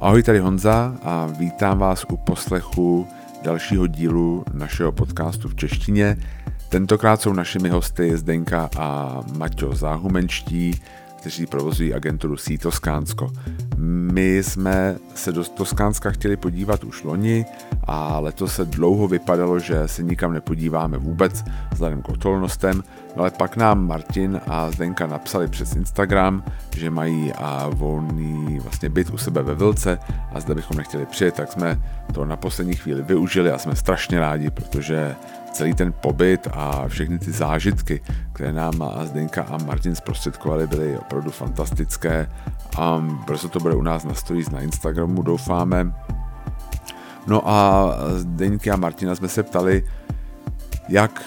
Ahoj, tady Honza a vítám vás u poslechu dalšího dílu našeho podcastu v češtině. Tentokrát jsou našimi hosty Zdenka a Maťo Záhumenští, kteří provozují agenturu Sí Toskánsko. My jsme se do Toskánska chtěli podívat už loni a letos se dlouho vypadalo, že se nikam nepodíváme vůbec vzhledem k okolnostem, no ale pak nám Martin a Zdenka napsali přes Instagram, že mají a volný vlastně byt u sebe ve Vilce a zde bychom nechtěli přijet, tak jsme to na poslední chvíli využili a jsme strašně rádi, protože celý ten pobyt a všechny ty zážitky, které nám Zdenka a Martin zprostředkovali, byly opravdu fantastické a brzo to bude u nás na stories na Instagramu, doufáme. No a Zdenky a Martina jsme se ptali, jak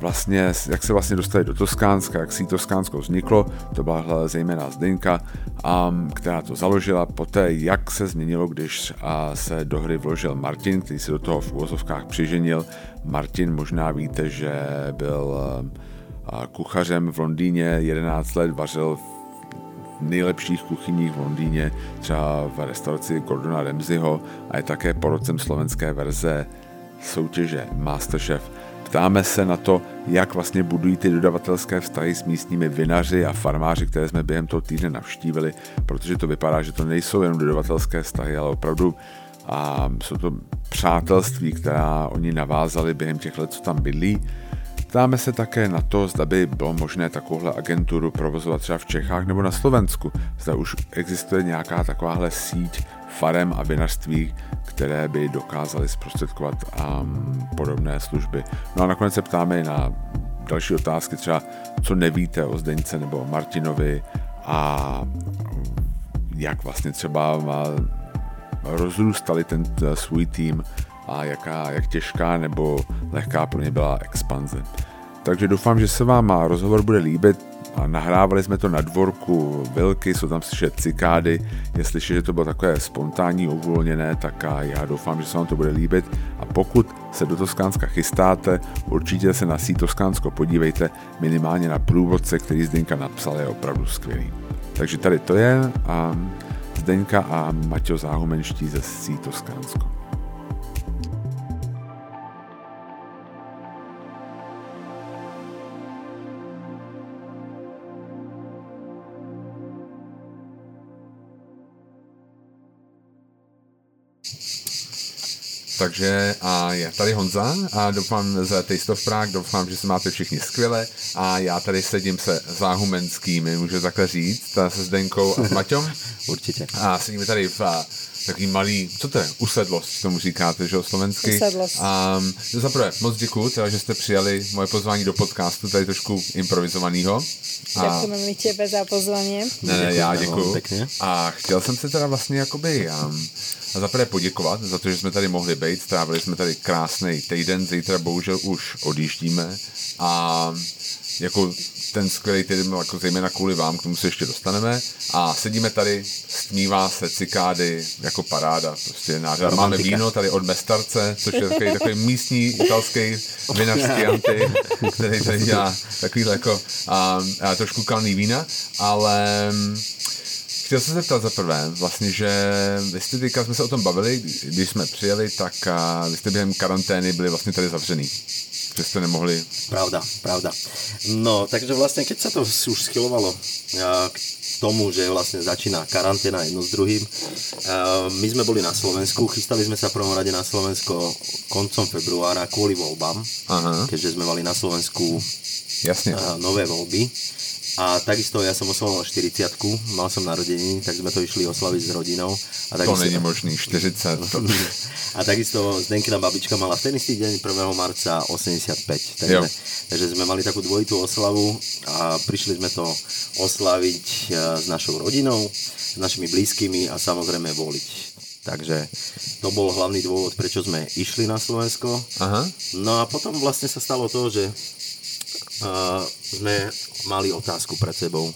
vlastně, jak se vlastně dostali do Toskánska, jak si Toskánsko vzniklo, to byla zejména Zdenka, a, která to založila, poté jak se změnilo, když a, se do hry vložil Martin, který se do toho v úvozovkách přiženil. Martin možná víte, že byl a, kuchařem v Londýně 11 let, vařil v nejlepších kuchyních v Londýně, třeba v restauraci Gordona Ramsayho a je také porodcem slovenské verze soutěže Masterchef. Ptáme se na to, jak vlastně budují ty dodavatelské vztahy s místními vinaři a farmáři, které jsme během toho týdne navštívili, protože to vypadá, že to nejsou jenom dodavatelské vztahy, ale opravdu a jsou to přátelství, která oni navázali během těch let, co tam bydlí. Ptáme se také na to, zda by bylo možné takovouhle agenturu provozovat třeba v Čechách nebo na Slovensku. Zda už existuje nějaká takováhle síť farem a vinařství, které by dokázaly zprostředkovat um, podobné služby. No a nakonec se ptáme i na další otázky, třeba co nevíte o Zdeňce nebo o Martinovi a jak vlastně třeba rozrůstali ten svůj tým a jaká, jak těžká nebo lehká pro ně byla expanze. Takže doufám, že se vám rozhovor bude líbit. A nahrávali jsme to na dvorku Vilky, jsou tam slyšet cikády. Je slyšet, že to bylo takové spontánní, uvolněné, tak a já doufám, že se vám to bude líbit. A pokud se do Toskánska chystáte, určitě se na sí Toskánsko podívejte, minimálně na průvodce, který Zdenka napsal, je opravdu skvělý. Takže tady to je a Zdenka a Maťo Záhumenští ze sí Toskánsko. Takže a já tady Honza a doufám z Taste of Prague, doufám, že se máte všichni skvěle a já tady sedím se záhumenskými, můžu takhle říct, se Zdenkou a s Maťom. Určitě. A sedíme tady v takový malý, co to je, usedlost, tomu říkáte, že jo, slovensky. Usedlost. A um, zaprvé, moc děkuji, teda, že jste přijali moje pozvání do podcastu, tady trošku improvizovanýho. Děkujeme mi těbe za pozvání. Ne, ne, já děkuji. A chtěl jsem se teda vlastně jakoby um, zaprvé poděkovat za to, že jsme tady mohli být, strávili jsme tady krásný týden, zítra bohužel už odjíždíme a jako ten skvělý týden, jako zejména kvůli vám, k tomu se ještě dostaneme. A sedíme tady, stmívá se cikády jako paráda. Prostě nádhera. Máme víno tady od Mestarce, což je takový, takový místní italský vinařský anty, který tady dělá takový jako a, a trošku kalný vína, ale Chtěl jsem se zeptat za prvé, vlastně, že vy jste teďka jsme se o tom bavili, když jsme přijeli, tak a vy jste během karantény byli vlastně tady zavřený že ste nemohli. Pravda, pravda. No, takže vlastne, keď sa to už schylovalo k tomu, že vlastne začína karanténa jedno s druhým, my sme boli na Slovensku, chystali sme sa prvom rade na Slovensko koncom februára kvôli voľbám, Aha. keďže sme mali na Slovensku Jasne. nové voľby. A takisto ja som oslavoval 40 mal som narodení, tak sme to išli oslaviť s rodinou. A takisto, to není možný, 40. a takisto Zdenkina babička mala v ten istý deň 1. marca 85. Takže, takže sme mali takú dvojitú oslavu a prišli sme to oslaviť e, s našou rodinou, s našimi blízkymi a samozrejme voliť. Takže to bol hlavný dôvod, prečo sme išli na Slovensko. Aha. No a potom vlastne sa stalo to, že sme mali otázku pred sebou.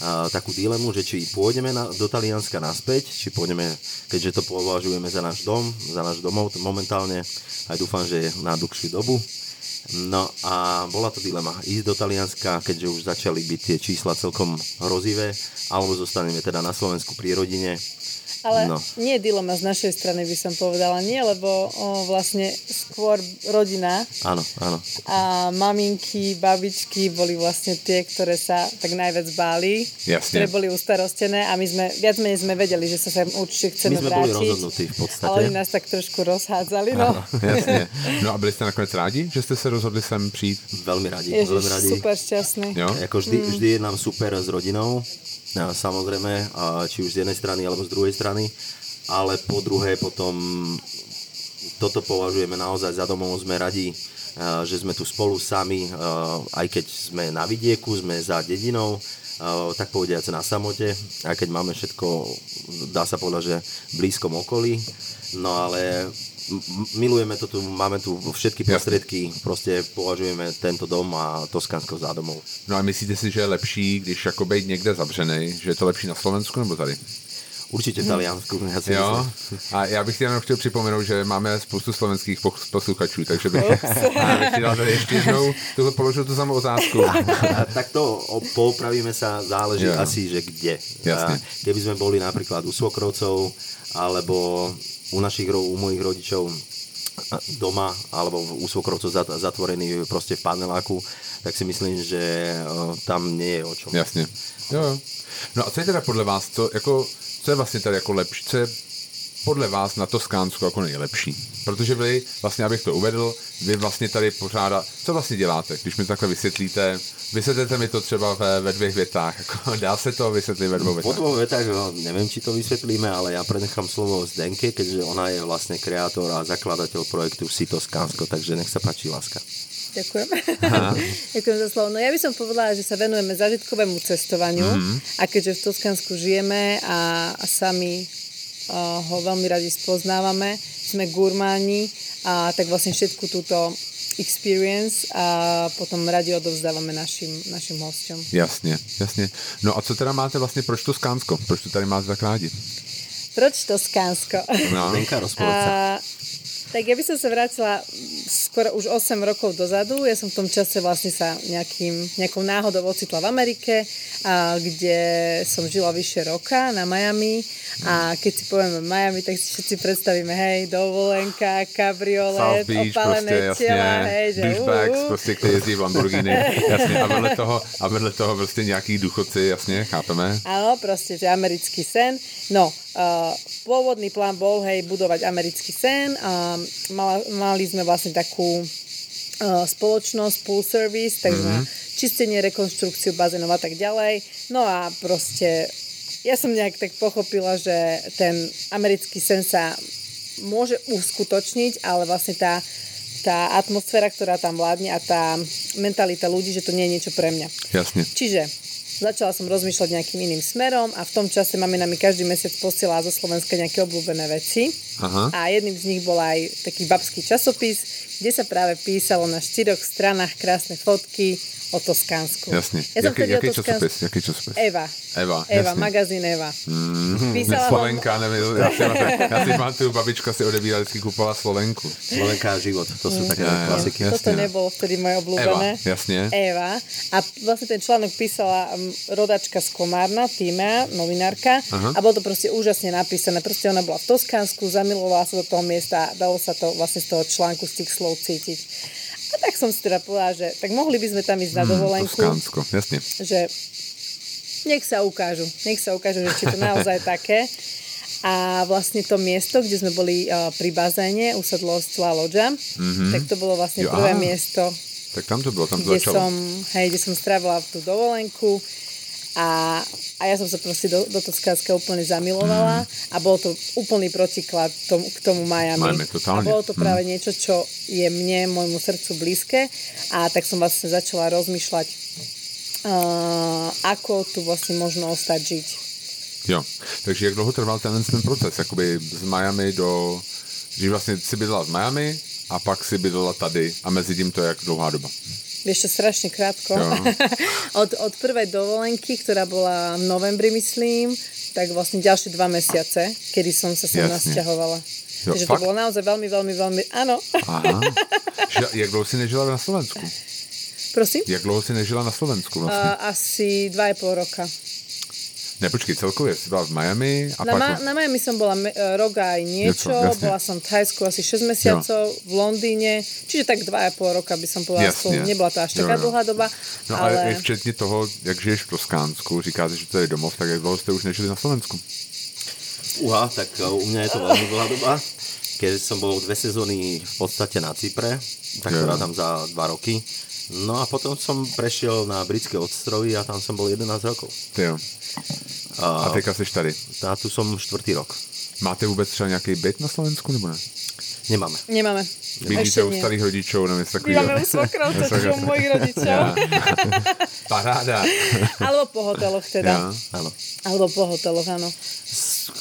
Uh, takú dilemu, že či pôjdeme na, do Talianska naspäť, či pôjdeme, keďže to považujeme za náš dom, za náš domov momentálne, aj dúfam, že na dlhšiu dobu. No a bola to dilema, ísť do Talianska, keďže už začali byť tie čísla celkom hrozivé, alebo zostaneme teda na Slovensku pri rodine Ale no. nie je dilema z našej strany, by som povedala. Nie, lebo o, vlastne skôr rodina. Áno, áno. A maminky, babičky boli vlastne tie, ktoré sa tak najviac báli. Jasne. Ktoré boli ustarostené a my sme, viac menej sme vedeli, že sa sem určite chceme My sme vrátiť. boli rozhodnutí v podstate. Ale oni nás tak trošku rozhádzali, no. Áno, jasne. No a byli ste nakonec rádi, že ste se rozhodli sem přijít? Veľmi radi, Ježiš, veľmi radi. super šťastný. Jo? Ako vždy, mm. vždy je nám super s rodinou, samozrejme, a či už z jednej strany alebo z druhej strany, ale po druhé potom toto považujeme naozaj za domov, sme radi, že sme tu spolu sami, aj keď sme na vidieku, sme za dedinou, tak povediac na samote, aj keď máme všetko, dá sa povedať, že v blízkom okolí, no ale milujeme to tu, máme tu všetky prostriedky, proste považujeme tento dom a Toskánsko za domov. No a myslíte si, že je lepší, když jako být někde zavřený, že je to lepší na Slovensku nebo tady? Určite v Taliansku, ja si Jo, myslím. a já bych jenom chtěl připomenout, že máme spoustu slovenských pos- posluchačů, takže bych, bych ti dal ještě jednou tuhle položil tu samou otázku. A tak to poupravíme sa, záleží Jo. asi, že kde. Jasne. A keby sme boli napríklad u svokrovcov, alebo u našich, u mojich rodičov doma, alebo u svokrovcov zat- zatvorený proste v paneláku, tak si myslím, že o, tam nie je o čom. Jasně. Jo, jo. No a co je teda podle vás, co, jako, co je vlastně tady jako lepší, podle vás na Toskánsku jako nejlepší? Protože vy, vlastně abych to uvedl, vy vlastně tady pořádat, co vlastně děláte, když mi to takhle vysvětlíte, vysvětlete mi to třeba ve, ve dvě větách, jako, dá se to vysvětlit ve dvou Po větách? dvoch vetách, no, neviem, či to vysvetlíme, ale ja prenechám slovo Zdenke, keďže ona je vlastne kreator a zakladateľ projektu Sito Skánsko, takže nech sa páči, láska. Ďakujem. Ďakujem za slovo. No ja by som povedala, že sa venujeme zažitkovému cestovaniu mm-hmm. a keďže v Toskansku žijeme a, a sami ho veľmi radi spoznávame, sme gurmáni a tak vlastne všetku túto experience a potom radi odovzdávame našim, našim hosťom. Jasně, jasně. No a co teda máte vlastně, proč Toskánsko? Proč to tady máte tak rádi? Proč Toskánsko? No, Zdenka, rozpoveď sa. A, tak ja by som sa vrátila skoro už 8 rokov dozadu. Ja som v tom čase vlastne sa nejakým, nejakou náhodou ocitla v Amerike, a, kde som žila vyše roka na Miami. A keď si povieme Miami, tak si všetci predstavíme, hej, dovolenka, kabriolet, South Beach, opálené prostě, tela, jasně, hej, že douchebags, uh, prostě, který jezdí v Lamborghini, jasně, a vedle toho, a vedle toho prostě nějaký důchodci, jasně, chápeme? Áno, proste, že americký sen. No, uh, pôvodný plán bol, hej, budovať americký sen. A mala, mali sme vlastne takú uh, spoločnosť, pool service, takže mm-hmm. čistenie, rekonštrukciu bazénov a tak ďalej. No a proste ja som nejak tak pochopila, že ten americký sen sa môže uskutočniť, ale vlastne tá, tá atmosféra, ktorá tam vládne a tá mentalita ľudí, že to nie je niečo pre mňa. Jasně. Čiže začala som rozmýšľať nejakým iným smerom a v tom čase mamina mi každý mesiac posielala zo Slovenska nejaké obľúbené veci. Aha. A jedným z nich bol aj taký babský časopis, kde sa práve písalo na štyroch stranách krásne fotky o Toskánsku. Jasně. Ja som jaký, o jaký Toskánsku... časopis? Jaký časopis? Eva. Eva, Eva, magazín Eva. Mm, Písala Slovenka, nevím, já si, já si pamatuju, babička si odebírala vždycky kupovala Slovenku. Slovenka a život, to sú také Ja, ja. klasiky. Jasne. Toto nebolo vtedy moje obľúbené. Eva, jasne. Eva. A vlastne ten článok písala rodačka z Komárna, Týma, novinárka. Aha. A bolo to proste úžasne napísané. Proste ona bola v Toskánsku, zamilovala sa do toho miesta a dalo sa to vlastne z toho článku, z tých slov cítiť. A tak som si teda povedala, že tak mohli by sme tam ísť na dovolenku. Toskánsko, jasně. že nech sa ukážu, nech sa ukážu, že či to naozaj také. A vlastne to miesto, kde sme boli uh, pri bazéne, usadlosť La Lodža, mm-hmm. tak to bolo vlastne Jo, prvé aha. miesto, Tak tam to bylo, tam to kde začalo. som, hej, kde som strávila tú dovolenku a, a ja som sa proste do, do Toskánska úplne zamilovala a bol to úplný protiklad tomu, k tomu Miami. Miami, totálne. A bolo to práve niečo, čo je mne, môjmu srdcu blízke a tak som vlastne začala rozmýšľať, uh, ako tu vlastne možno ostať žiť. Jo, takže jak dlouho trval ten, ten proces, jakoby z Miami do, že vlastně si bydlela v Miami a pak si bydlela tady a mezi tím to je jak dlouhá doba. Ešte strašne krátko. Od, od prvej dovolenky, ktorá bola v novembri, myslím, tak vlastne ďalšie dva mesiace, kedy som sa sem nasťahovala. Jo, Takže fakt? to bolo naozaj veľmi, veľmi, veľmi... Áno. Aha. Že, jak dlouho si nežila na Slovensku? Prosím? Jak dlouho si nežila na Slovensku vlastně? Uh, asi dva a pol roka. Ne, počkej, celkově jsi byla v Miami a Na, pak... Ma- na Miami som bola me- e, rok aj niečo, Niečo, bola som v Thajsku asi 6 mesiacov, v Londýne, čiže tak 2,5 roka by som povedala, Jasne. spolu. nebola to až Jo, taká jo. dlhá doba, No ale... ale... včetně toho, jak žiješ v Toskánsku, říkáte, že to je domov, tak jak dlouho jste už nežili na Slovensku? Uha, tak uh, u mňa je to veľmi dlhá doba. Keď som bol dve sezóny v podstate na Cypre, tak to Jo. rádam za dva roky. No a potom som prešiel na britské ostrovy a tam som bol 11 rokov. Ty jo. A teďka jsi tady. A tu som štvrtý rok. Máte vůbec třeba nějaký byt na Slovensku, nebo ne? Nemáme. Nemáme. Bydlíte u starých rodičov, nebo něco My máme takového? u svokrov, to u mojich rodičov. Paráda. Alebo po hoteloch teda. Ja. Áno. Alebo po hoteloch, áno.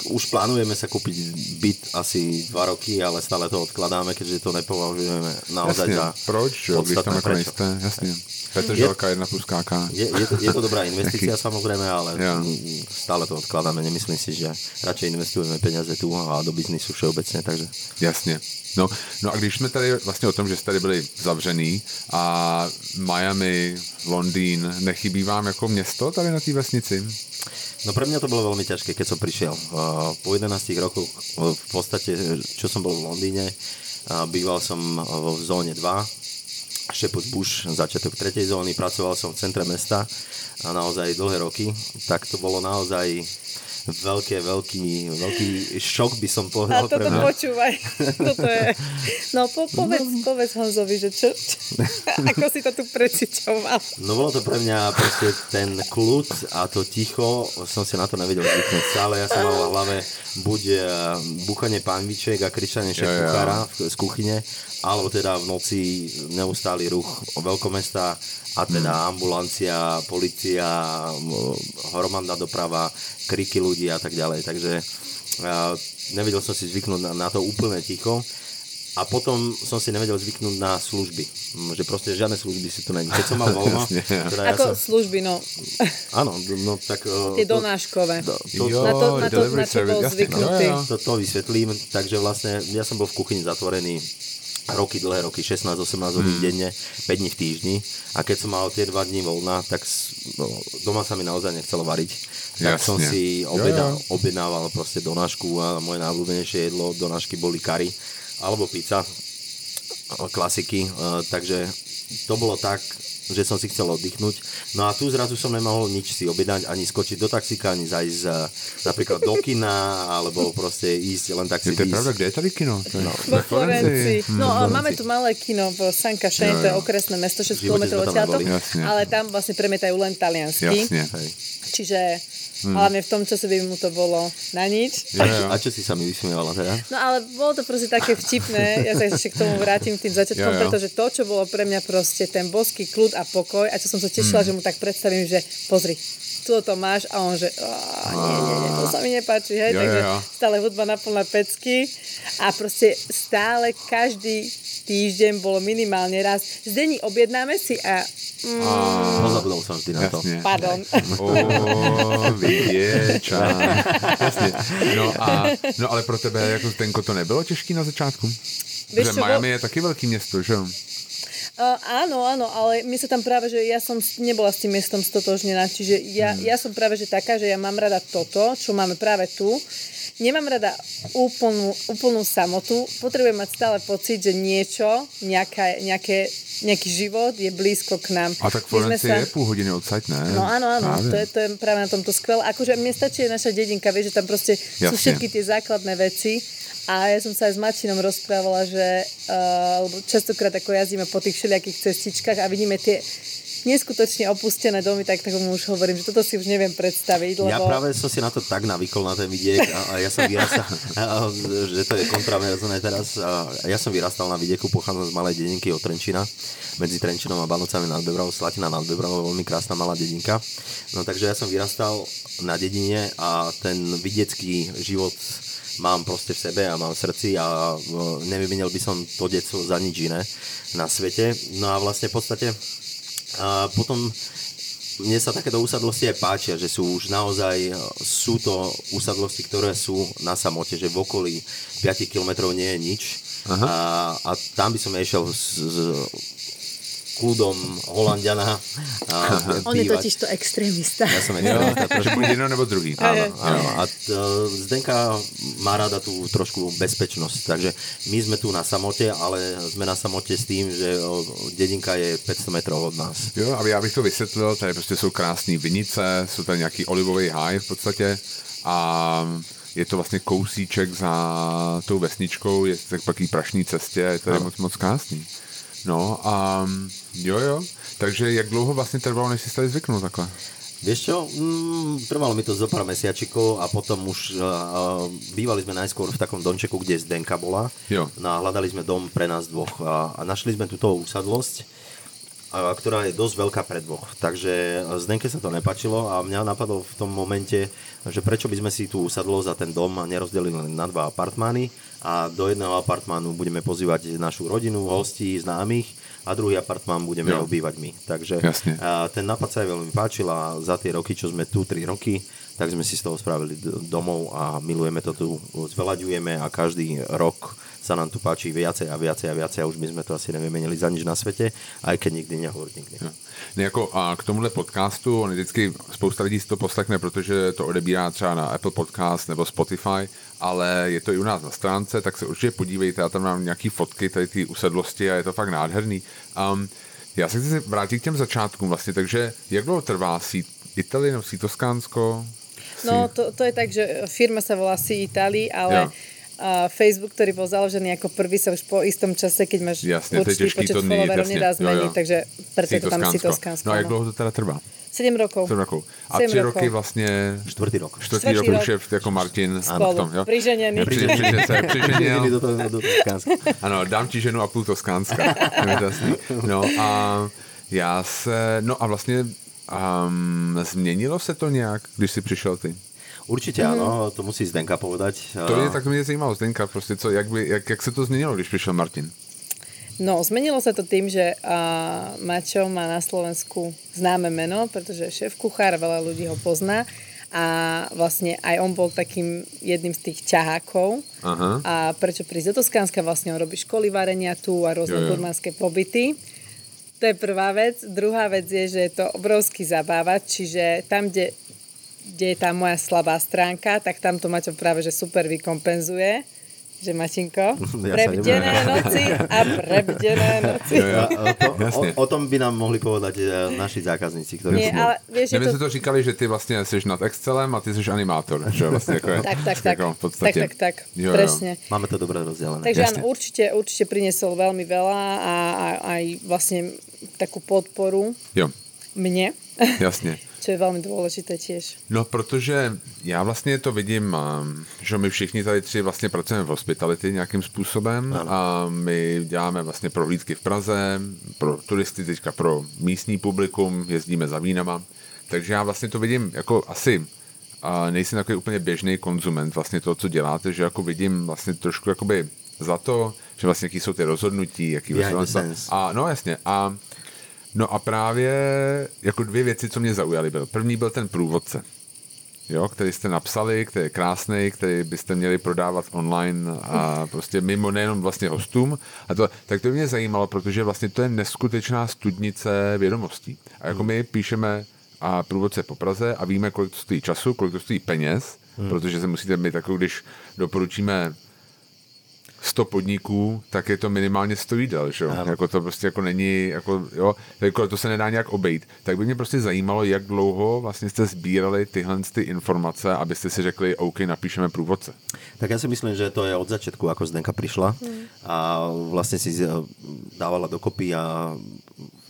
Už plánujeme sa kúpiť byt asi dva roky, ale stále to odkladáme, keďže to nepovažujeme naozaj Jasně. za Proč, podstatné. Prečo? nejste? Jasně. Petr Želka, jedna plus KK. Je, je, to, je to dobrá investícia samozrejme, ale Ja. stále to odkladáme. Nemyslím si, že radšej investujeme peniaze tu a do biznisu všeobecne, takže Jasně. No, no a když jsme tady vlastně o tom, že jste tady byli zavřený a Miami, Londýn, nechybí vám jako město tady na té vesnici? No pre mňa to bolo veľmi ťažké, keď som prišiel. Uh, Po 11 rokoch uh, v podstate, čo som bol v Londýne, uh, býval som v zóne 2, Shepherd Bush, začiatok tretej zóny, pracoval som v centre mesta a naozaj dlhé roky, tak to bolo naozaj veľké, veľký, veľký šok by som A povedal toto pre mňa. počúvaj. Toto je... No po, povedz, povedz Honzovi, že čo, čo, ako si to tu precitoval. No bolo to pre mňa proste ten kľud a to ticho, som si na to nevedel zvyknúť. Stále ja som mal v hlave buď eh, búchanie pánviček a kričanie šéf jo. kuchára z kuchyne, alebo teda v noci neustály ruch veľkomesta a teda Hmm. ambulancia, policia, hromadná doprava, kriky ľudí a tak ďalej. Takže nevedel som si zvyknúť na, na to úplne ticho. A potom som si nevedel zvyknúť na služby. Mm, Že proste žiadne služby si tu není. Keď som mal voľno, teda ja Ako som, služby, no. áno, no tak... eh, Tie to- donáškové. to, to, Jo, Na to- na to- na čo bol zvyknutý. Jo, jo. to, to vysvetlím. Takže vlastne ja som bol v kuchyni zatvorený roky, dlhé roky, 16-18 hodín Hmm. denne, 5 dní v týždni. A keď som mal tie 2 dní voľna, tak no, doma sa mi naozaj nechcelo variť. Tak Jasne. som si objednal, jo. objednával proste donášku a moje najľúbenejšie jedlo donášky boli kary alebo pizza klasiky, takže to bolo tak, že som si chcel oddychnúť. No a tu zrazu som nemohol nič si objednať, ani skočiť do taxíka, ani zajsť eh, napríklad do kina, alebo proste ísť len tak si Je to je pravda, kde je tady kino? To je Vo ve Florencii. No a Florencii. máme tu malé kino v San Cachene, Jo, to je okresné mesto, 6 V živote km. Jasne. ale tam vlastne premietajú len taliansky. Jasne. Hej. Čiže hlavne v tom čase by mu to bolo na nič. Jo, A, čo, si sa mi vysmievala teda? No ale bolo to proste také vtipné, ja sa ešte k tomu vrátim tým začiatkom, Jo, jo. pretože to, čo bolo pre mňa proste ten boský kľud a pokoj a čo som sa tešila, že mu tak predstavím, že pozri, tu to máš a on že "Á, nie, nie, nie, to sa mi nepáči, hej, jo, takže jo. stále hudba na plné pecky a proste stále každý týždeň bolo minimálne raz. Zdení objednáme si a mm, Pozabudol som vždy na to. Jasne. pardon. O, viděča. Jasně. No, a, no ale pro tebe jako Zdenko to nebylo těžký na začátku? Že čo, Miami je taky velký město, že jo? Uh, áno, áno, ale my sa tam práve, že ja som nebola s tým miestom stotožnená, čiže ja, Hmm. ja som práve, že taká, že ja mám rada toto, čo máme práve tu. Nemám rada úplnú, úplnú samotu, potrebujem mať stále pocit, že niečo, nejaká, nejaké, nejaký život je blízko k nám. A tak sme Florencie je půl hodiny odsaď, ne? No áno, áno, to je, to je práve na tomto skvelé. Akože mne stačí naša dedinka, vieš, že tam proste sú Jasne. všetky tie základné veci. A ja som sa aj s Marčinom rozprávala, že uh, častokrát ako jazdíme po tých všelijakých cestičkách a vidíme tie neskutočne opustené domy, tak tak mu už hovorím, že toto si už neviem predstaviť, lebo... Ja práve som si na to tak navykol na ten vidiek a, a ja som vyrastal, že to je kontraverzné teraz. A ja som vyrastal na vidieku, pochádzam z malej dedinky od Trenčina, medzi Trenčinom a Banovcami nad Bebravou, Slatina nad Bebravou, veľmi krásna malá dedinka. No takže ja som vyrastal na dedine a ten vidiecký život mám proste v sebe a mám v srdci a nevymenil by som to detstvo za nič iné na svete. No a vlastne v podstate a potom mne sa takéto usadlosti aj páčia, že sú už naozaj, e, sú to usadlosti, ktoré sú na samote, že v okolí 5 km nie je nič. A, a tam by som išiel s, s, kľudom Holandiana. A On je totiž to extrémista. Ja som extrémista. Takže buď jedno nebo druhý. Áno, áno. A t, Zdenka má rada tú trošku bezpečnosť, takže my sme tu na samote, ale sme na samote s tým, že dedinka je 500 metrov od nás. Jo, aby já bych to vysvětlil, tady prostě jsou krásné vinice, jsou tady nějaký olivový háj v podstatě a je to vlastně kousíček za tou vesničkou, je to takový prašní cestě, je to moc, moc krásný. No a jo, jo, takže jak dlouho vlastně trvalo, než si tady zvyknul takhle? Vieš čo, mm, trvalo mi to zo pár mesiačikov a potom už uh, bývali sme najskôr v takom domčeku, kde Zdenka bola. Jo. No a hľadali sme dom pre nás dvoch a, a našli sme túto usadlosť, a, ktorá je dosť veľká pre dvoch. Takže Zdenke sa to nepačilo a mňa napadlo v tom momente, že prečo by sme si tú usadlosť a ten dom nerozdelili na dva apartmány a do jedného apartmánu budeme pozývať našu rodinu, hostí, známych a druhý apartmán budeme jo. obývať my. Takže Jasne. a ten nápad sa aj veľmi páčil a za tie roky, čo sme tu, 3 roky, tak sme si z toho spravili domov a milujeme to tu, zveľaďujeme a každý rok sa nám tu páči viacej a viacej a viacej a už by sme to asi nevymenili za nič na svete, aj keď nikdy nehovoriť nikdy. Ja. Ne, jako a k tomuhle podcastu, on vždycky spousta lidí si to poslechne, protože to odebírá třeba na Apple Podcast nebo Spotify, ale je to i u nás na stránce, tak se určitě podívejte, já tam mám nějaký fotky tady ty usedlosti a je to fakt nádherný. Um, já se chci vrátit k těm začátkům vlastně, takže jak dlouho trvá si Italii nebo si Toskánsko? No, to, to je tak, že firma sa volá Si Italy, ale ja a Facebook, ktorý bol založený ako prvý, sa už po istom čase, keď máš jasne, určitý počet followerov, nedá zmeniť, takže preto to tam si Toskánsko. No a jak dlouho to teda trvá? 7 rokov. 7 rokov. A 3 roky vlastně... Čtvrtý rok. Čtvrtý, rok, už je jako Martin. Spolu. Tom, jo? Priženený. Prižený se, přiženil. do, toho, do Toskánska. Ano, dám ti ženu a půl Toskánska. no a já se... No a vlastně um, změnilo se to nějak, když jsi přišel ty? Určitě mm. ano, to musí Zdenka povedať. To je, tak mě zajímalo, Zdenka, prostě co, jak, by, jak, jak se to změnilo, když přišel Martin? No, zmenilo sa to tým, že uh, Mačo má na Slovensku známe meno, pretože je šéf kuchár, veľa ľudí ho pozná a vlastne aj on bol takým jedným z tých ťahákov. Aha. A prečo prísť do Toskánska, vlastne on robí školy varenia tu a rôzne gurmánske pobyty. To je prvá vec. Druhá vec je, že je to obrovský zabávať, čiže tam, kde kde je tá moja slabá stránka, tak tam to Maťo práve že super vykompenzuje že Matinko, ja prebdené noci a prebdené noci. Ja, ja. To, o, o tom by nám mohli povedať e, naši zákazníci, ktorí Nie, ale vieš, že to... to říkali, že ty vlastne jsi nad Excelem a ty jsi animátor. Že vlastne ako je, tak, tak, tak. Ako v podstate... tak, tak, tak. Jo, presne. Jo. Máme to dobre rozdelené. Takže áno, určite, určite priniesol veľmi veľa a, a aj vlastne takú podporu jo. mne. Jasne čo je velmi důležité těž. No, protože já vlastně to vidím, že my všichni tady tři vlastně pracujeme v hospitality nějakým způsobem ano. a my děláme vlastně prohlídky v Praze, pro turisty, teďka pro místní publikum, jezdíme za vínama, takže já vlastně to vidím jako asi a nejsem takový úplně běžný konzument vlastně toho, co děláte, že jako vidím vlastně trošku jakoby za to, že vlastně jaký jsou ty rozhodnutí, jaký vlastně, a no jasně, a No a právě jako dvě věci, co mě zaujaly, byl. První byl ten průvodce, jo, který jste napsali, který je krásný, který byste měli prodávat online a prostě mimo nejenom vlastně hostům. A to, tak to mě zajímalo, protože vlastně to je neskutečná studnice vědomostí. A jako my píšeme a průvodce po Praze a víme, kolik to stojí času, kolik to stojí peněz, hmm. protože se musíte mít jako když doporučíme 100 podniků, tak je to minimálně 100 jídel, že jo? Jako to prostě jako není, jako, jo, jako to se nedá nějak obejít. Tak by mě prostě zajímalo, jak dlouho vlastně jste sbírali tyhle ty informace, abyste si řekli, OK, napíšeme průvodce. Tak já si myslím, že to je od začátku, jako Zdenka přišla a vlastně si dávala dokopy a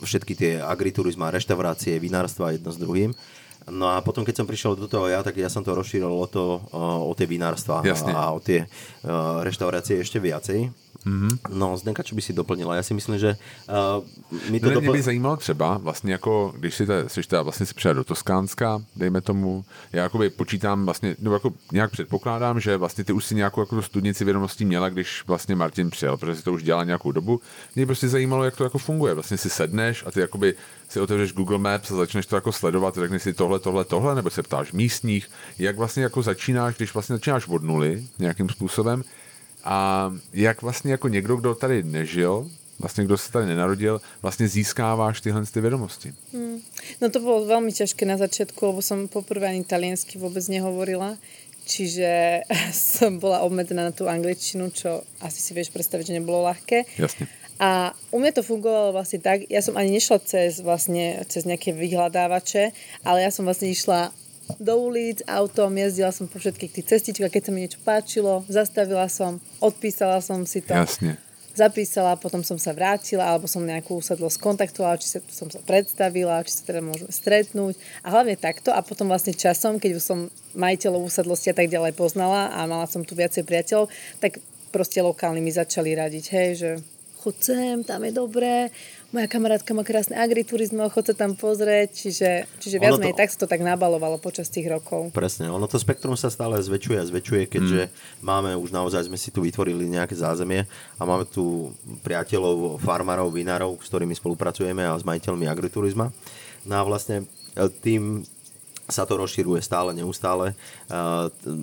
všetky tie agriturizma, reštaurácie, vinárstva jedno s druhým No a potom, keď som prišiel do toho ja, tak ja som to rozšíril o, to, o tie vinárstva a o tie reštaurácie ešte viacej. Mm-hmm. No, Zdenka, čo by si doplnila? Já si myslím, že uh, mi to no, dopl... Mě by zajímalo třeba, vlastně jako, když si jsi teda vlastně si přijel do Toskánska, dejme tomu, já jakoby počítám vlastně, nebo jako nějak předpokládám, že vlastně ty už si nějakou jako studnici vědomostí měla, když vlastně Martin přijel, protože si to už dělala nějakou dobu. Mě prostě zajímalo, jak to jako funguje. Vlastně si sedneš a ty jakoby si otevřeš Google Maps a začneš to jako sledovat, řekneš si tohle, tohle, tohle, nebo se ptáš místních, jak vlastně jako začínáš, když vlastně začínáš od nuly nějakým způsobem, a jak vlastně jako někdo, kdo tady nežil, vlastně kdo se tady nenarodil, vlastně získáváš tyhle ty vědomosti. Hmm. No to bolo veľmi ťažké na začiatku, lebo som poprvé ani taliansky vôbec nehovorila. Čiže som bola obmedzená na tú angličtinu, čo asi si vieš predstaviť, že nebolo ľahké. Jasne. A u mňa to fungovalo vlastne tak, ja som ani nešla cez, vlastne, cez nejaké vyhľadávače, ale ja som vlastne išla do ulic autom, jezdila som po všetkých tých cestičkách, keď sa mi niečo páčilo, zastavila som, odpísala som si to. Jasne. Zapísala, potom som sa vrátila, alebo som nejakú usadlosť kontaktovala, či sa, som sa predstavila, či sa teda môžeme stretnúť. A hlavne takto. A potom vlastne časom, keď už som majiteľov usadlosti a tak ďalej poznala a mala som tu viacej priateľov, tak proste lokálni mi začali radiť, hej, že chod sem, tam je dobré, moja kamarátka má krásne agriturizmo, chod sa tam pozrieť, čiže, čiže viac menej to... tak sa to tak nabalovalo počas tých rokov. Presne, ono to spektrum sa stále zväčšuje a zväčšuje, keďže mm. máme už naozaj, sme si tu vytvorili nejaké zázemie a máme tu priateľov, farmárov, vinárov, s ktorými spolupracujeme a s majiteľmi agriturizma. No a vlastne e, tým sa to rozširuje stále, neustále,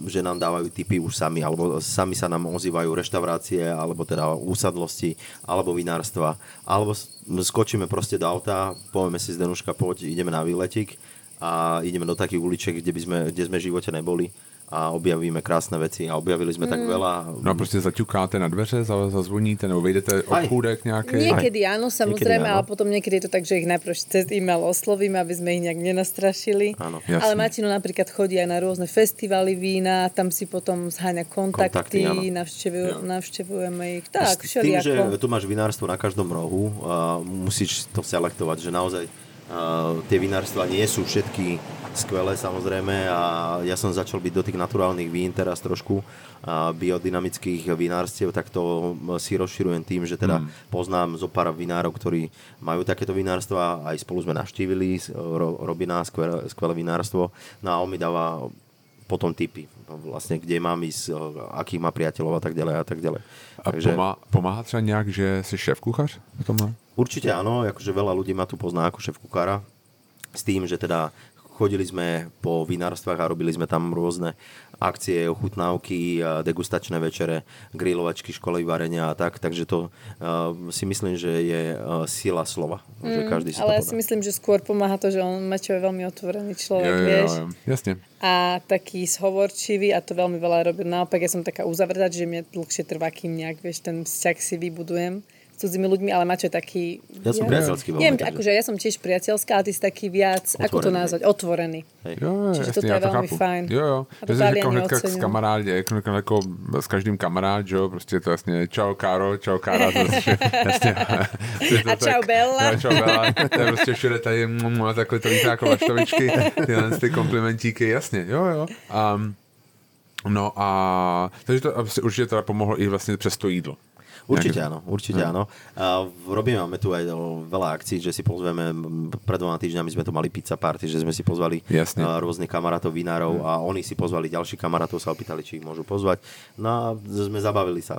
že nám dávajú tipy už sami, alebo sami sa nám ozývajú reštaurácie, alebo teda úsadlosti, alebo vinárstva, alebo skočíme proste do auta, povieme si z Denuška, poď, ideme na výletik a ideme do takých uličiek, kde, by sme, kde sme v živote neboli a objavíme krásne veci a objavili sme mm. tak veľa. No a prostě zaťukáte na dveře, zazvoníte nebo vejdete obchůdek nějaký? Niekedy Aj. áno, samozrejme, niekedy áno. ale potom niekedy je to tak, že ich najprv cez e-mail oslovíme, aby sme ich nejak nenastrašili. Áno, ale Matino napríklad chodí aj na rôzne festivaly vína, tam si potom zháňa kontakty, kontakty navštevujú, navštevujeme ich. Tak, S tým, že tu máš vinárstvo na každom rohu, a musíš to selektovať, že naozaj tie vinárstva nie sú všetky skvelé samozrejme a ja som začal byť do tých naturálnych vín teraz trošku uh, biodynamických vinárstiev, tak to si rozširujem tým, že teda mm. poznám zo pár vinárov, ktorí majú takéto vinárstva, aj spolu sme navštívili, ro, robí nás skvelé, skvelé vinárstvo, no a on mi dáva potom typy, vlastne kde mám ísť, akých má priateľov a tak ďalej a tak ďalej. A Takže... pomá, pomáha třeba nejak, že si šéf kuchař? Určite áno, akože veľa ľudí ma tu pozná ako šéf kuchára, s tým, že teda chodili sme po vinárstvách a robili sme tam rôzne akcie, ochutnávky, degustačné večere, grilovačky, školy varenia a tak, takže to uh, si myslím, že je uh, sila slova. Mm, že každý si ale to ja si myslím, že skôr pomáha to, že on Maťo je veľmi otvorený človek, jo, jo, vieš. Jo, jo. Jasne. A taký zhovorčivý a to veľmi veľa robí. Naopak ja som taká uzavretá, že mi dlhšie trvá, kým nejak, vieš, ten vzťah si vybudujem cudzími ľuďmi, ale Mačo je taký... Ja som ja, priateľský veľmi. Neviem, akože ja som tiež priateľská, ale ty si taký viac, otvorený. ako to nazvať, otvorený. Hej. Jo, jo, Čiže toto je veľmi chápu. fajn. Jo, jo. A to že jako hnedka s kamarádě, jako, jako s každým kamarád, že jo, prostě to jasně, čau Káro, čau Kára, to jasně to a čau Bella. Ja, čau Bella, to je prostě všude tady, mm, takhle to lítá jako vaštovičky, tyhle ty komplimentíky, jasně, jo, jo. Um, No a takže to určitě teda pomohlo i vlastně přes to jídlo. Určite áno, určite áno. A robíme, máme tu aj veľa akcií, že si pozveme, pred dvoma týždňami sme to mali pizza party, že sme si pozvali Jasne. rôznych kamarátov, vinárov a oni si pozvali ďalších kamarátov, sa opýtali, či ich môžu pozvať. No a sme zabavili sa